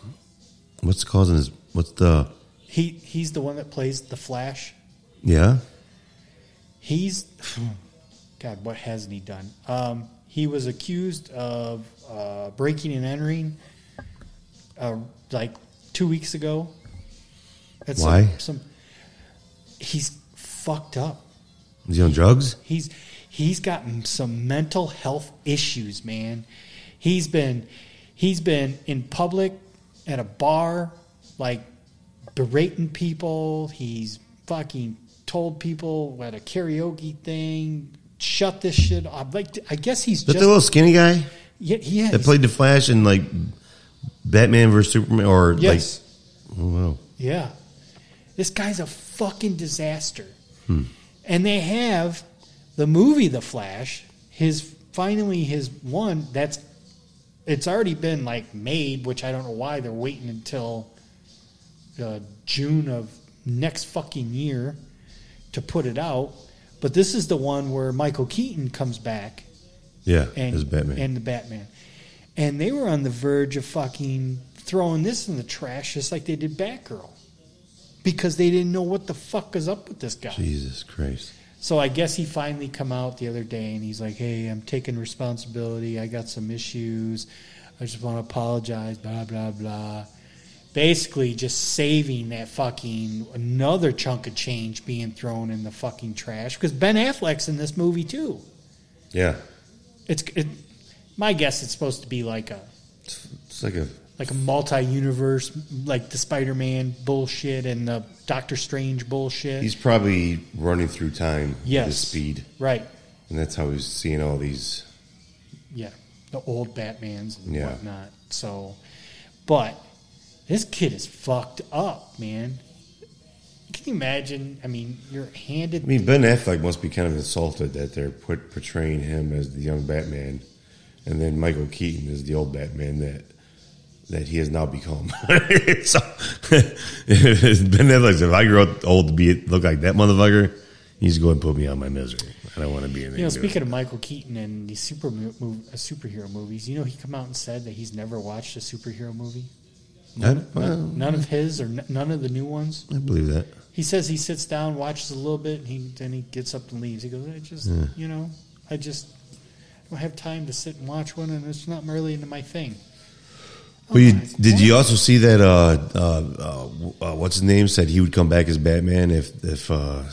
Speaker 1: what's causing his what's the
Speaker 2: He he's the one that plays the Flash.
Speaker 1: yeah
Speaker 2: He's God, what hasn't he done? Um, he was accused of uh, breaking and entering, uh, like two weeks ago. At some-
Speaker 1: Why?
Speaker 2: Some, he's fucked up.
Speaker 1: is he on drugs?
Speaker 2: He's he's got some mental health issues, man. He's been he's been in public at a bar, like berating people. He's fucking told people at a karaoke thing, shut this shit off. Like I guess he's
Speaker 1: Is that
Speaker 2: just
Speaker 1: the little skinny guy
Speaker 2: yeah, yeah
Speaker 1: that played the Flash in like Batman versus Superman or
Speaker 2: yes.
Speaker 1: like oh wow
Speaker 2: Yeah. This guy's a fucking disaster. And they have the movie The Flash, his finally his one that's it's already been like made, which I don't know why they're waiting until uh, June of next fucking year to put it out. But this is the one where Michael Keaton comes back
Speaker 1: Yeah,
Speaker 2: and
Speaker 1: as Batman.
Speaker 2: and the Batman, and they were on the verge of fucking throwing this in the trash, just like they did Batgirl, because they didn't know what the fuck is up with this guy.
Speaker 1: Jesus Christ.
Speaker 2: So I guess he finally come out the other day and he's like, "Hey, I'm taking responsibility. I got some issues. I just want to apologize." Blah blah blah. Basically, just saving that fucking another chunk of change being thrown in the fucking trash because Ben Affleck's in this movie too.
Speaker 1: Yeah,
Speaker 2: It's it, my guess. It's supposed to be like a
Speaker 1: it's like a
Speaker 2: like a multi-universe, like the Spider-Man bullshit and the Doctor Strange bullshit.
Speaker 1: he's probably running through time
Speaker 2: Yes.
Speaker 1: at his speed,
Speaker 2: right.
Speaker 1: and that's how he's seeing all these.
Speaker 2: yeah, the old Batmans and
Speaker 1: Yeah.
Speaker 2: whatnot. So, but this kid is fucked up, man. Can you imagine? I mean, you're handed.
Speaker 1: I mean, Ben Affleck must be kind of insulted that they're put, portraying him as the young Batman, and then Michael Keaton is the old Batman that that he has now become. so, ben Affleck, said, if I grow up old to be look like that motherfucker, he's going to put me on my misery. I don't want to be in.
Speaker 2: you know, speaking of Michael Keaton and the super mo- uh, superhero movies, you know, he come out and said that he's never watched a superhero movie.
Speaker 1: I, well,
Speaker 2: None of his or n- none of the new ones.
Speaker 1: I believe that.
Speaker 2: He says he sits down, watches a little bit, and he then he gets up and leaves. He goes, I just, you know, I just don't have time to sit and watch one, and it's not really into my thing.
Speaker 1: Well, you, did you also see that? Uh, uh, uh, uh, what's his name said he would come back as Batman if if uh,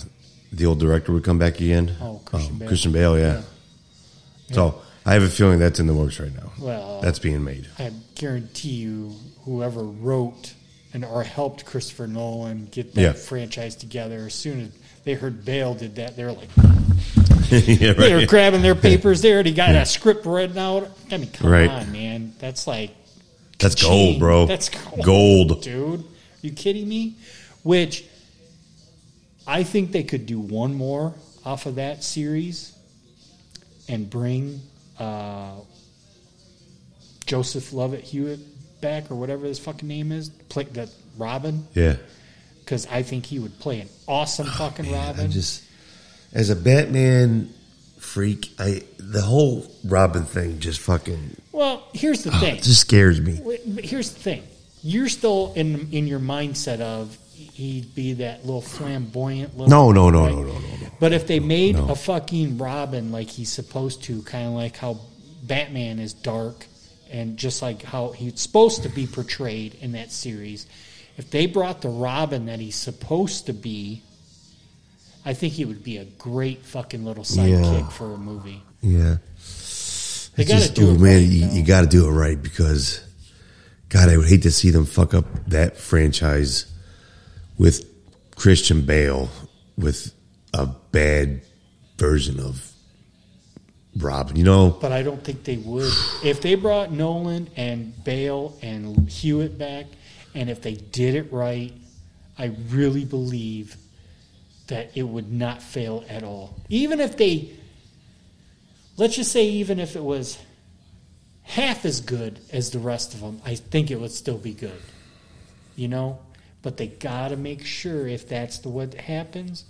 Speaker 1: the old director would come back again.
Speaker 2: Oh, Christian
Speaker 1: Um,
Speaker 2: Bale.
Speaker 1: Christian Bale, yeah.
Speaker 2: Yeah.
Speaker 1: So I have a feeling that's in the works right now.
Speaker 2: Well,
Speaker 1: That's being made.
Speaker 2: I guarantee you, whoever wrote and or helped Christopher Nolan get that
Speaker 1: Yeah.
Speaker 2: franchise together, as soon as they heard Bale did that, they were like,
Speaker 1: yeah,
Speaker 2: they were grabbing their papers. They already got a script written out. I mean, come
Speaker 1: Right.
Speaker 2: on, man. That's like
Speaker 1: That's gold, bro.
Speaker 2: That's gold,
Speaker 1: Gold.
Speaker 2: dude. you kidding me? Which I think they could do one more off of that series and bring uh, Joseph Lovett Hewitt back or whatever his fucking name is, play that Robin,
Speaker 1: Yeah.
Speaker 2: because I think he would play an awesome oh, fucking
Speaker 1: Oh, Man,
Speaker 2: Robin.
Speaker 1: I just as a Batman freak, I the whole Robin thing just fucking
Speaker 2: well, here's the
Speaker 1: oh,
Speaker 2: thing.
Speaker 1: it just scares me.
Speaker 2: Here's the thing: you're still in in your mindset of he'd be that little flamboyant little.
Speaker 1: No, no, no,
Speaker 2: right?
Speaker 1: no, no, no, no.
Speaker 2: But if they made
Speaker 1: No.
Speaker 2: a fucking Robin like he's supposed to, kind of like how Batman is dark and just like how he's supposed to be portrayed in that series, if they brought the Robin that he's supposed to be, I think he would be a great fucking little sidekick
Speaker 1: Yeah.
Speaker 2: for a movie.
Speaker 1: Yeah.
Speaker 2: They gotta
Speaker 1: just-
Speaker 2: do
Speaker 1: oh,
Speaker 2: it
Speaker 1: man,
Speaker 2: right,
Speaker 1: you, you got to do it right because, God, I would hate to see them fuck up that franchise with Christian Bale with a bad version of Robin. You know,
Speaker 2: But I don't think they would. If they brought Nolan and Bale and Hewitt back, and if they did it right, I really believe that it would not fail at all. Even if they, let's just say, even if it was half as good as the rest of them, I think it would still be good. You know? But they got to make sure if that's the what happens,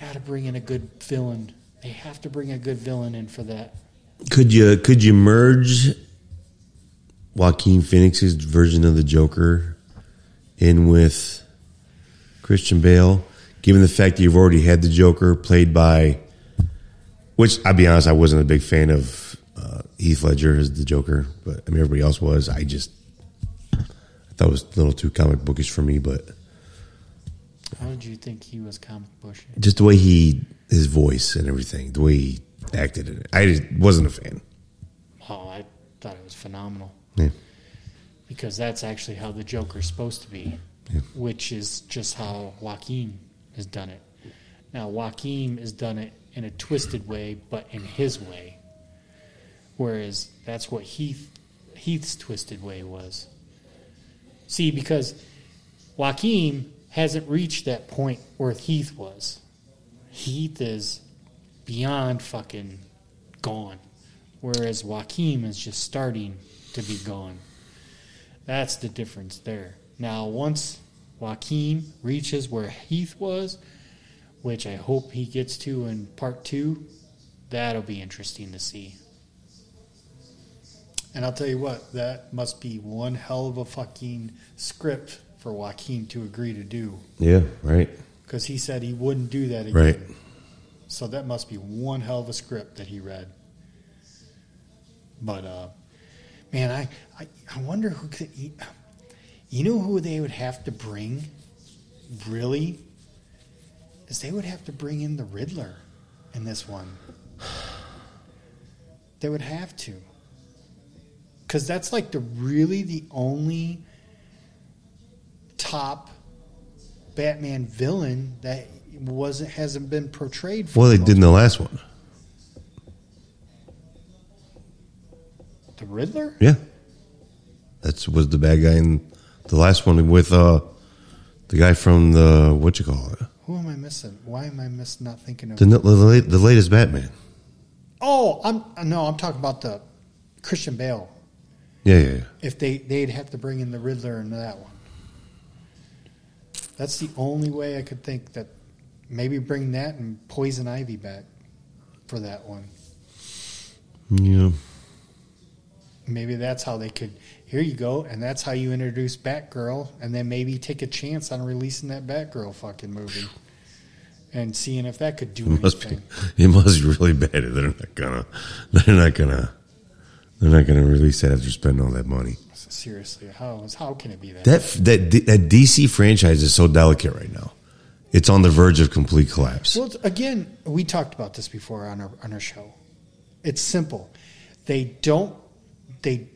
Speaker 2: got to bring in a good villain. They have to bring a good villain in for that.
Speaker 1: could you could you merge Joaquin Phoenix's version of the Joker in with Christian Bale, given the fact that you've already had the Joker played by, which I'll be honest, I wasn't a big fan of uh, Heath Ledger as the Joker, but I mean everybody else was. I just I thought it was a little too comic bookish for me, but
Speaker 2: How did you think he was comic bush?
Speaker 1: just the way he his voice and everything, the way he acted in it, I just wasn't a fan.
Speaker 2: Oh, I thought it was phenomenal
Speaker 1: Yeah.
Speaker 2: because that's actually how the Joker's supposed to be,
Speaker 1: Yeah.
Speaker 2: which is just how Joaquin has done it. Now, Joaquin has done it in a twisted way, but in his way. Whereas that's what Heath Heath's twisted way was. See, because Joaquin hasn't reached that point where Heath was. Heath is beyond fucking gone, whereas Joaquin is just starting to be gone. That's the difference there. Now, once Joaquin reaches where Heath was, which I hope he gets to in part two, that'll be interesting to see. And I'll tell you what, that must be one hell of a fucking script for Joaquin to agree to do.
Speaker 1: Yeah, right.
Speaker 2: Because he said he wouldn't do that again.
Speaker 1: Right.
Speaker 2: So that must be one hell of a script that he read. But uh, man, I, I I wonder who could you, you know who they would have to bring really is they would have to bring in the Riddler in this one. They would have to. Cuz that's like the really the only top Batman villain that wasn't hasn't been portrayed for
Speaker 1: Well, they
Speaker 2: the
Speaker 1: did in the last one.
Speaker 2: the Riddler?
Speaker 1: Yeah, that's was the bad guy in the last one with uh the guy from the what you call it
Speaker 2: Who am I missing? Why am I miss not thinking of?
Speaker 1: the the, the latest Batman.
Speaker 2: oh, I'm no, I'm talking about the Christian Bale.
Speaker 1: Yeah, yeah, yeah.
Speaker 2: If they they'd have to bring in the Riddler into that one. That's the only way I could think that maybe bring that and Poison Ivy back for that one.
Speaker 1: Yeah.
Speaker 2: Maybe that's how they could. Here you go, and that's how you introduce Batgirl, and then maybe take a chance on releasing that Batgirl fucking movie, and seeing if that could do
Speaker 1: It must be
Speaker 2: anything.
Speaker 1: it must be really bad. They're not gonna they're not gonna they're not gonna release that after spending all that money.
Speaker 2: Seriously, how how can it be that?
Speaker 1: That that that DC franchise is so delicate right now. It's on the verge of complete collapse.
Speaker 2: Well, again, we talked about this before on our on our show. It's simple. They don't they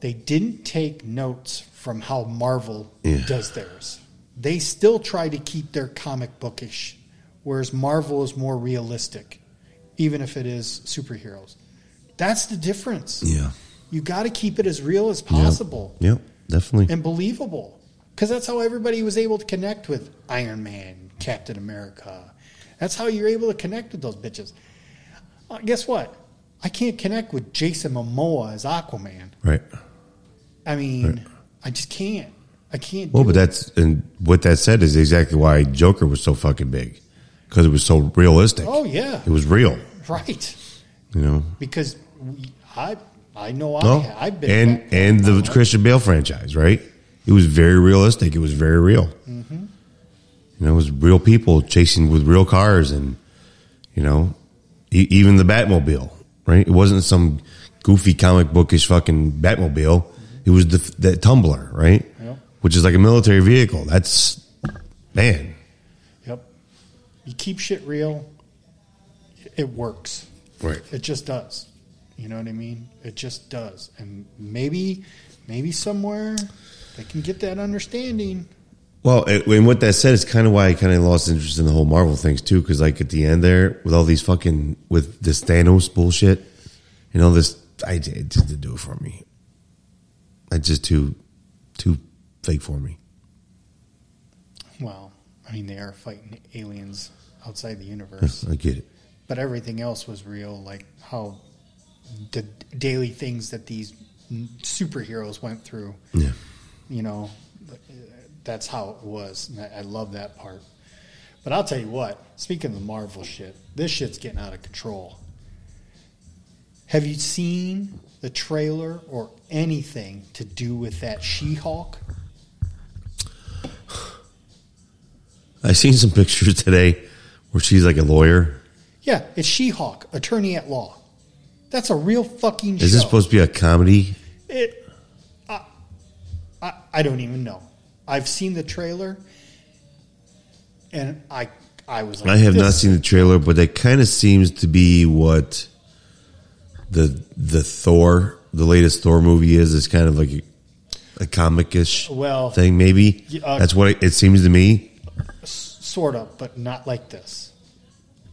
Speaker 2: they didn't take notes from how Marvel
Speaker 1: Yeah.
Speaker 2: does theirs. They still try to keep their comic bookish, whereas Marvel is more realistic, even if it is superheroes. That's the difference.
Speaker 1: Yeah.
Speaker 2: You got to keep it as real as possible
Speaker 1: Yep. Definitely.
Speaker 2: and believable because that's how everybody was able to connect with Iron Man, Captain America. That's how you're able to connect with those bitches. Uh, guess what? I can't connect with Jason Momoa as Aquaman.
Speaker 1: Right.
Speaker 2: I mean,
Speaker 1: Right.
Speaker 2: I just can't. I can't.
Speaker 1: Well, but
Speaker 2: it.
Speaker 1: that's and what that said is exactly why Joker was so fucking big because it was so realistic.
Speaker 2: oh yeah,
Speaker 1: It was real.
Speaker 2: right.
Speaker 1: You know.
Speaker 2: Because I I know I
Speaker 1: No.
Speaker 2: I've been
Speaker 1: and
Speaker 2: back-
Speaker 1: and the. Christian Bale franchise, right? It was very realistic. It was very real.
Speaker 2: Mm-hmm.
Speaker 1: You know, it was real people chasing with real cars, and you know, e- even the Batmobile, right? It wasn't some goofy comic bookish fucking Batmobile. It was the that tumbler, right?
Speaker 2: Yep.
Speaker 1: Which is like a military vehicle. That's man.
Speaker 2: Yep. You keep shit real, it works.
Speaker 1: Right.
Speaker 2: It just does. You know what I mean? It just does. And maybe, maybe somewhere they can get that understanding.
Speaker 1: Well, and what that said is kind of why I kind of lost interest in the whole Marvel things too, because like at the end there, with all these fucking with this Thanos bullshit, you know, this I it just didn't do it for me. It's just too too fake for me.
Speaker 2: Well, I mean, they are fighting aliens outside the universe,
Speaker 1: I get it.
Speaker 2: but everything else was real, like how the daily things that these superheroes went through.
Speaker 1: Yeah.
Speaker 2: you know, that's how it was. And I I love that part. But I'll tell you what, speaking of the Marvel shit, this shit's getting out of control. Have you seen the trailer or anything to do with that She Hulk?
Speaker 1: I seen some pictures today where she's like a lawyer.
Speaker 2: Yeah, it's She Hulk, attorney at law. That's a real fucking
Speaker 1: Is
Speaker 2: show.
Speaker 1: this supposed to be a comedy?
Speaker 2: It, I, I, I don't even know. I've seen the trailer, and I, I was like,
Speaker 1: I have not seen the trailer, but that kind of seems to be what the the Thor, the latest Thor movie is. It's kind of like a, a comic-ish
Speaker 2: Well,
Speaker 1: thing, maybe.
Speaker 2: Uh,
Speaker 1: That's what it, it seems to me.
Speaker 2: sort of, but not like this.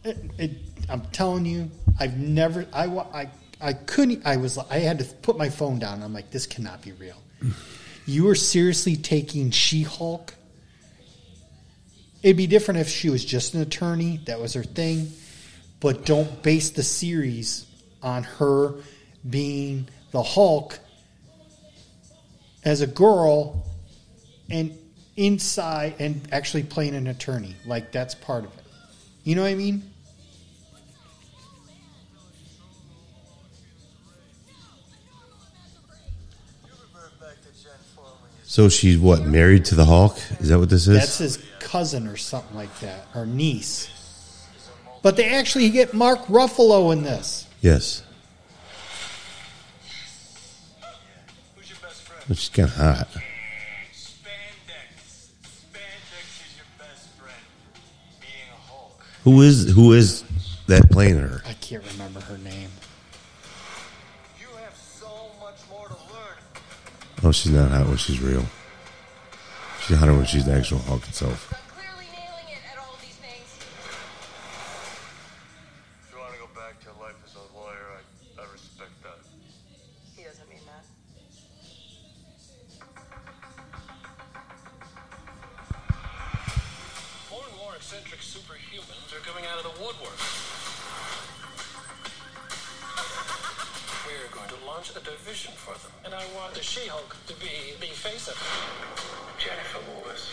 Speaker 2: It, it, I'm telling you, I've never, I, I, I couldn't, I was, I had to put my phone down. I'm like, this cannot be real. You are seriously taking She Hulk It'd be different if she was just an attorney, that was her thing, but don't base the series on her being the Hulk as a girl and inside and actually playing an attorney. Like that's part of it. You know what I mean?
Speaker 1: So she's what married to the Hulk? Is that what this is?
Speaker 2: That's his cousin or something like that, or niece. But they actually get Mark Ruffalo in this.
Speaker 1: yes.
Speaker 3: Who's your best friend?
Speaker 1: But she's kind of hot.
Speaker 3: Spandex. Spandex is your best friend. Being a Hulk.
Speaker 1: Who is who is that playing her?
Speaker 2: I can't remember her name.
Speaker 1: Oh, she's not hot when she's real. She's hotter when she's the actual Hulk itself.
Speaker 4: For them, and I want the She-Hulk to be the face of it. Jennifer Lewis.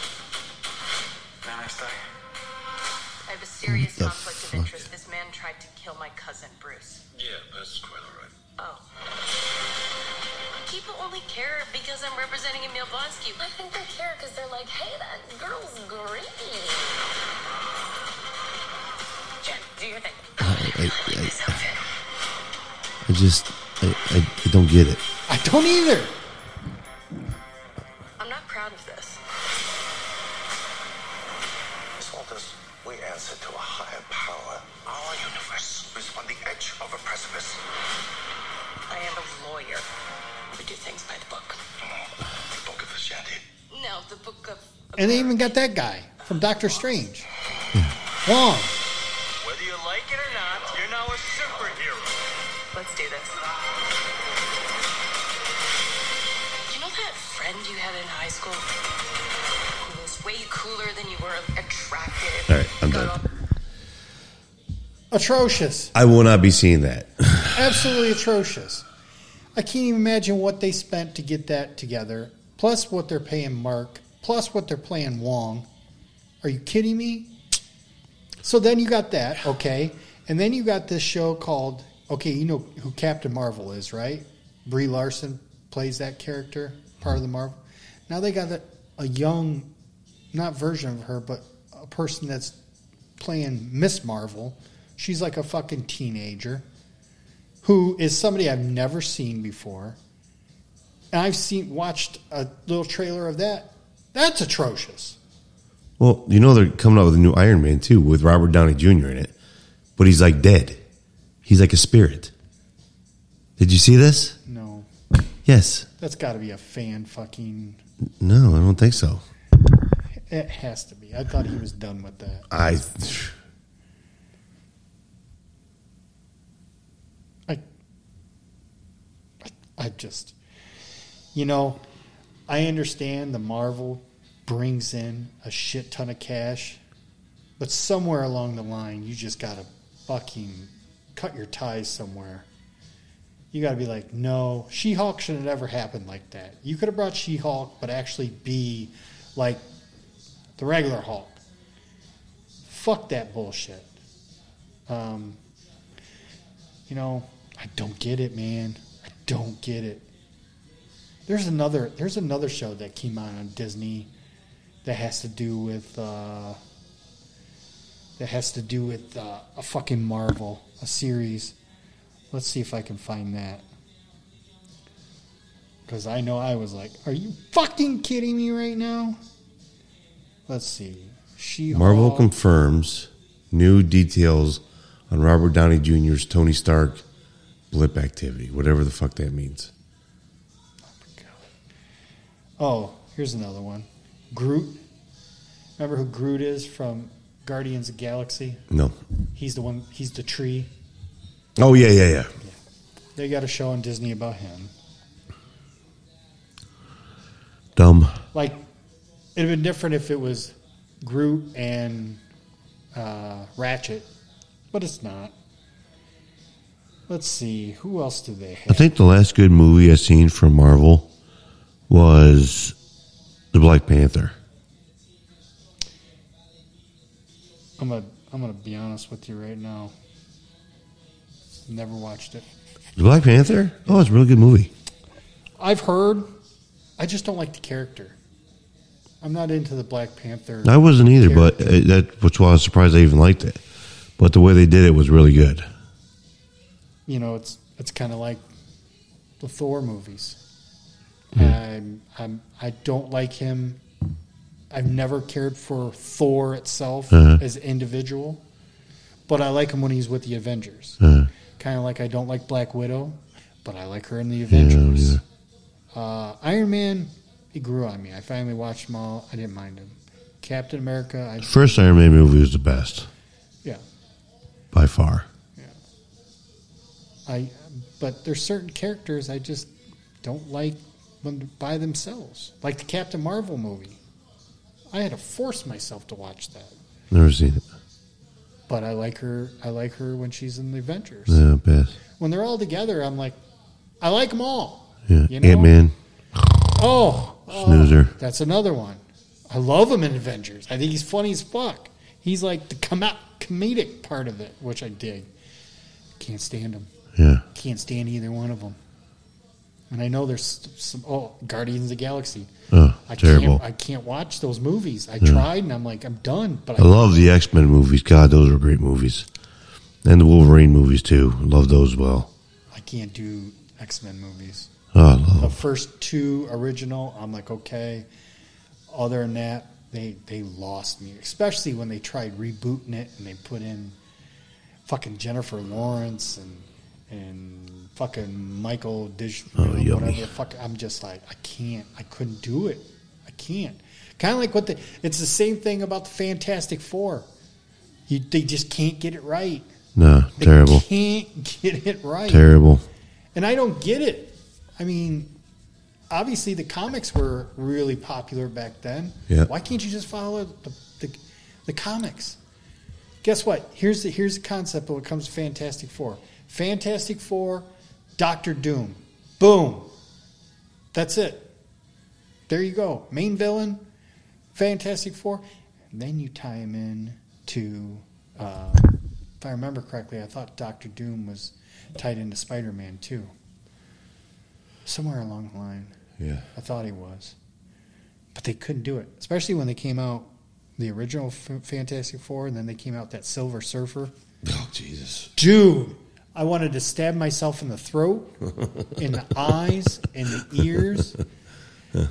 Speaker 4: Namaste.
Speaker 5: I have a serious
Speaker 1: the
Speaker 5: conflict
Speaker 1: fuck?
Speaker 5: of interest. This man tried to kill my cousin, Bruce.
Speaker 4: Yeah, that's quite all right.
Speaker 5: Oh. People only care because I'm representing Emil Blonsky. I think they care because they're like, hey, that girl's great. Jen, do your thing.
Speaker 1: I, I,
Speaker 5: This
Speaker 1: I. I just I, I, I don't get it.
Speaker 2: I don't either.
Speaker 5: I'm not proud of this.
Speaker 6: Miss Walters, we answer to a higher power. Our universe is on the edge of a precipice.
Speaker 5: I am a lawyer. We do things by the book.
Speaker 6: The Book of the Vishanti.
Speaker 5: No, the book of.
Speaker 2: And they even got that guy from Doctor Strange. Wong.
Speaker 5: Attractive?
Speaker 1: All right, I'm
Speaker 5: Got
Speaker 1: done.
Speaker 5: all-
Speaker 2: Atrocious.
Speaker 1: I will not be seeing that.
Speaker 2: Absolutely atrocious. I can't even imagine what they spent to get that together, plus what they're paying Mark, plus what they're paying Wong. Are you kidding me? So then you got that, okay. And then you got this show called, okay, you know who Captain Marvel is, right? Brie Larson plays that character, part of the Marvel. Now they got a, a young, not version of her, but a person that's playing Miss Marvel. She's like a fucking teenager who is somebody I've never seen before. And I've seen watched a little trailer of that. That's atrocious.
Speaker 1: Well, you know they're coming out with a new Iron Man too, with Robert Downey Jr. in it, but he's like dead. He's like a spirit. Did you see this?
Speaker 2: No.
Speaker 1: Yes.
Speaker 2: That's got to be a fan fucking
Speaker 1: No, I don't think so.
Speaker 2: It has to be. I thought he was done with that.
Speaker 1: I.
Speaker 2: I I, just you know, I understand the Marvel brings in a shit ton of cash, but somewhere along the line you just got to fucking cut your ties somewhere. You got to be like, no, She Hulk shouldn't have ever happened like that. You could have brought She Hulk, but actually be like the regular Hulk. Fuck that bullshit. Um, you know, I don't get it, man. I don't get it. There's another there's another show that came out on Disney that has to do with uh, that has to do with uh, a fucking Marvel, a series. Let's see if I can find that. Because I know I was like, "Are you fucking kidding me right now?" Let's see. She
Speaker 1: Marvel confirms new details on Robert Downey Jr.'s Tony Stark blip activity, whatever the fuck that means.
Speaker 2: Oh, here's another one. Groot. Remember who Groot is from Guardians of the Galaxy?
Speaker 1: No.
Speaker 2: He's the one. He's the tree.
Speaker 1: Oh yeah, yeah, yeah.
Speaker 2: They got a show on Disney about him.
Speaker 1: Dumb.
Speaker 2: Like, it'd have been different if it was Groot and uh, Ratchet, but it's not. Let's see, who else do they have.
Speaker 1: I think the last good movie I seen from Marvel was the Black Panther.
Speaker 2: I'm gonna I'm gonna be honest with you right now. Never watched it.
Speaker 1: The Black Panther? Oh, it's a really good movie.
Speaker 2: I've heard. I just don't like the character. I'm not into the Black Panther.
Speaker 1: I wasn't either, but uh, that which why I was surprised I even liked it. But the way they did it was really good.
Speaker 2: you know, it's it's kind of like the Thor movies.
Speaker 1: Hmm.
Speaker 2: I'm, I'm I don't like him. I've never cared for Thor itself
Speaker 1: Uh-huh.
Speaker 2: as an individual, but I like him when he's with the Avengers.
Speaker 1: Uh,
Speaker 2: Kind of like I don't like Black Widow, but I like her in the
Speaker 1: yeah,
Speaker 2: Avengers.
Speaker 1: either.
Speaker 2: uh, Iron Man, he grew on me. I finally watched them all. I didn't mind him. Captain America, I
Speaker 1: First Iron Man movie was the best
Speaker 2: yeah.
Speaker 1: by far. Yeah.
Speaker 2: I but there's certain characters I just don't like when by themselves. Like the Captain Marvel movie. I had to force myself to watch that.
Speaker 1: Never seen it.
Speaker 2: But I like her I like her when she's in the Avengers.
Speaker 1: Yeah, best.
Speaker 2: When they're all together, I'm like I like them all.
Speaker 1: Yeah,
Speaker 2: You know?
Speaker 1: Ant Man,
Speaker 2: Oh, oh,
Speaker 1: Snoozer.
Speaker 2: that's another one. I love him in Avengers. I think he's funny as fuck. He's like the com- comedic part of it, which I dig. Can't stand him.
Speaker 1: Yeah,
Speaker 2: Can't stand either one of them. And I know there's some oh Guardians of the Galaxy.
Speaker 1: oh,
Speaker 2: I
Speaker 1: terrible.
Speaker 2: can't I can't watch those movies. I tried and I'm like I'm done. But
Speaker 1: I
Speaker 2: I,
Speaker 1: love the X Men movies. God, those are great movies, and the Wolverine movies too. Love those as well.
Speaker 2: I can't do X Men movies.
Speaker 1: Oh,
Speaker 2: The first two original, I'm like okay. Other than that, they they lost me. Especially when they tried rebooting it and they put in fucking Jennifer Lawrence and and fucking Michael Dish,
Speaker 1: Oh,
Speaker 2: know, whatever the fuck. I'm just like I can't. I couldn't do it. I can't. Kind of like what the. It's the same thing about the Fantastic Four. You, they just can't get it right.
Speaker 1: No,
Speaker 2: They
Speaker 1: terrible,
Speaker 2: can't get it right.
Speaker 1: terrible.
Speaker 2: And I don't get it. I mean, obviously the comics were really popular back then.
Speaker 1: Yeah.
Speaker 2: Why can't you just follow the, the, the comics? Guess what? Here's the here's the concept when it comes to Fantastic Four. Fantastic Four, Doctor Doom. Boom. That's it. There you go. Main villain, Fantastic Four. And then you tie him in to, uh, if I remember correctly, I thought Doctor Doom was tied into Spider Man too. Somewhere along the line.
Speaker 1: Yeah,
Speaker 2: I thought he was. But they couldn't do it, especially when they came out the original F- Fantastic Four, and then they came out that Silver Surfer.
Speaker 1: Oh Jesus.
Speaker 2: Dude, I wanted to stab myself in the throat, in the eyes, in the ears,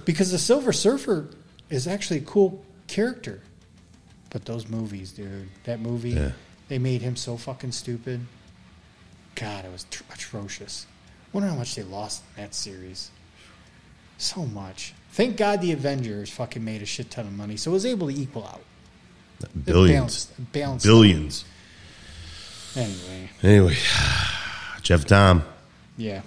Speaker 2: because the Silver Surfer is actually a cool character. But those movies, dude, that movie,
Speaker 1: Yeah.
Speaker 2: they made him so fucking stupid. God, it was tr- atrocious. Wonder how much they lost in that series. So much. Thank God the Avengers fucking made a shit ton of money, so it was able to equal out.
Speaker 1: Billions,
Speaker 2: balanced- balanced
Speaker 1: billions.
Speaker 2: out. Anyway,
Speaker 1: Anyway, Jeff Dom.
Speaker 2: yeah.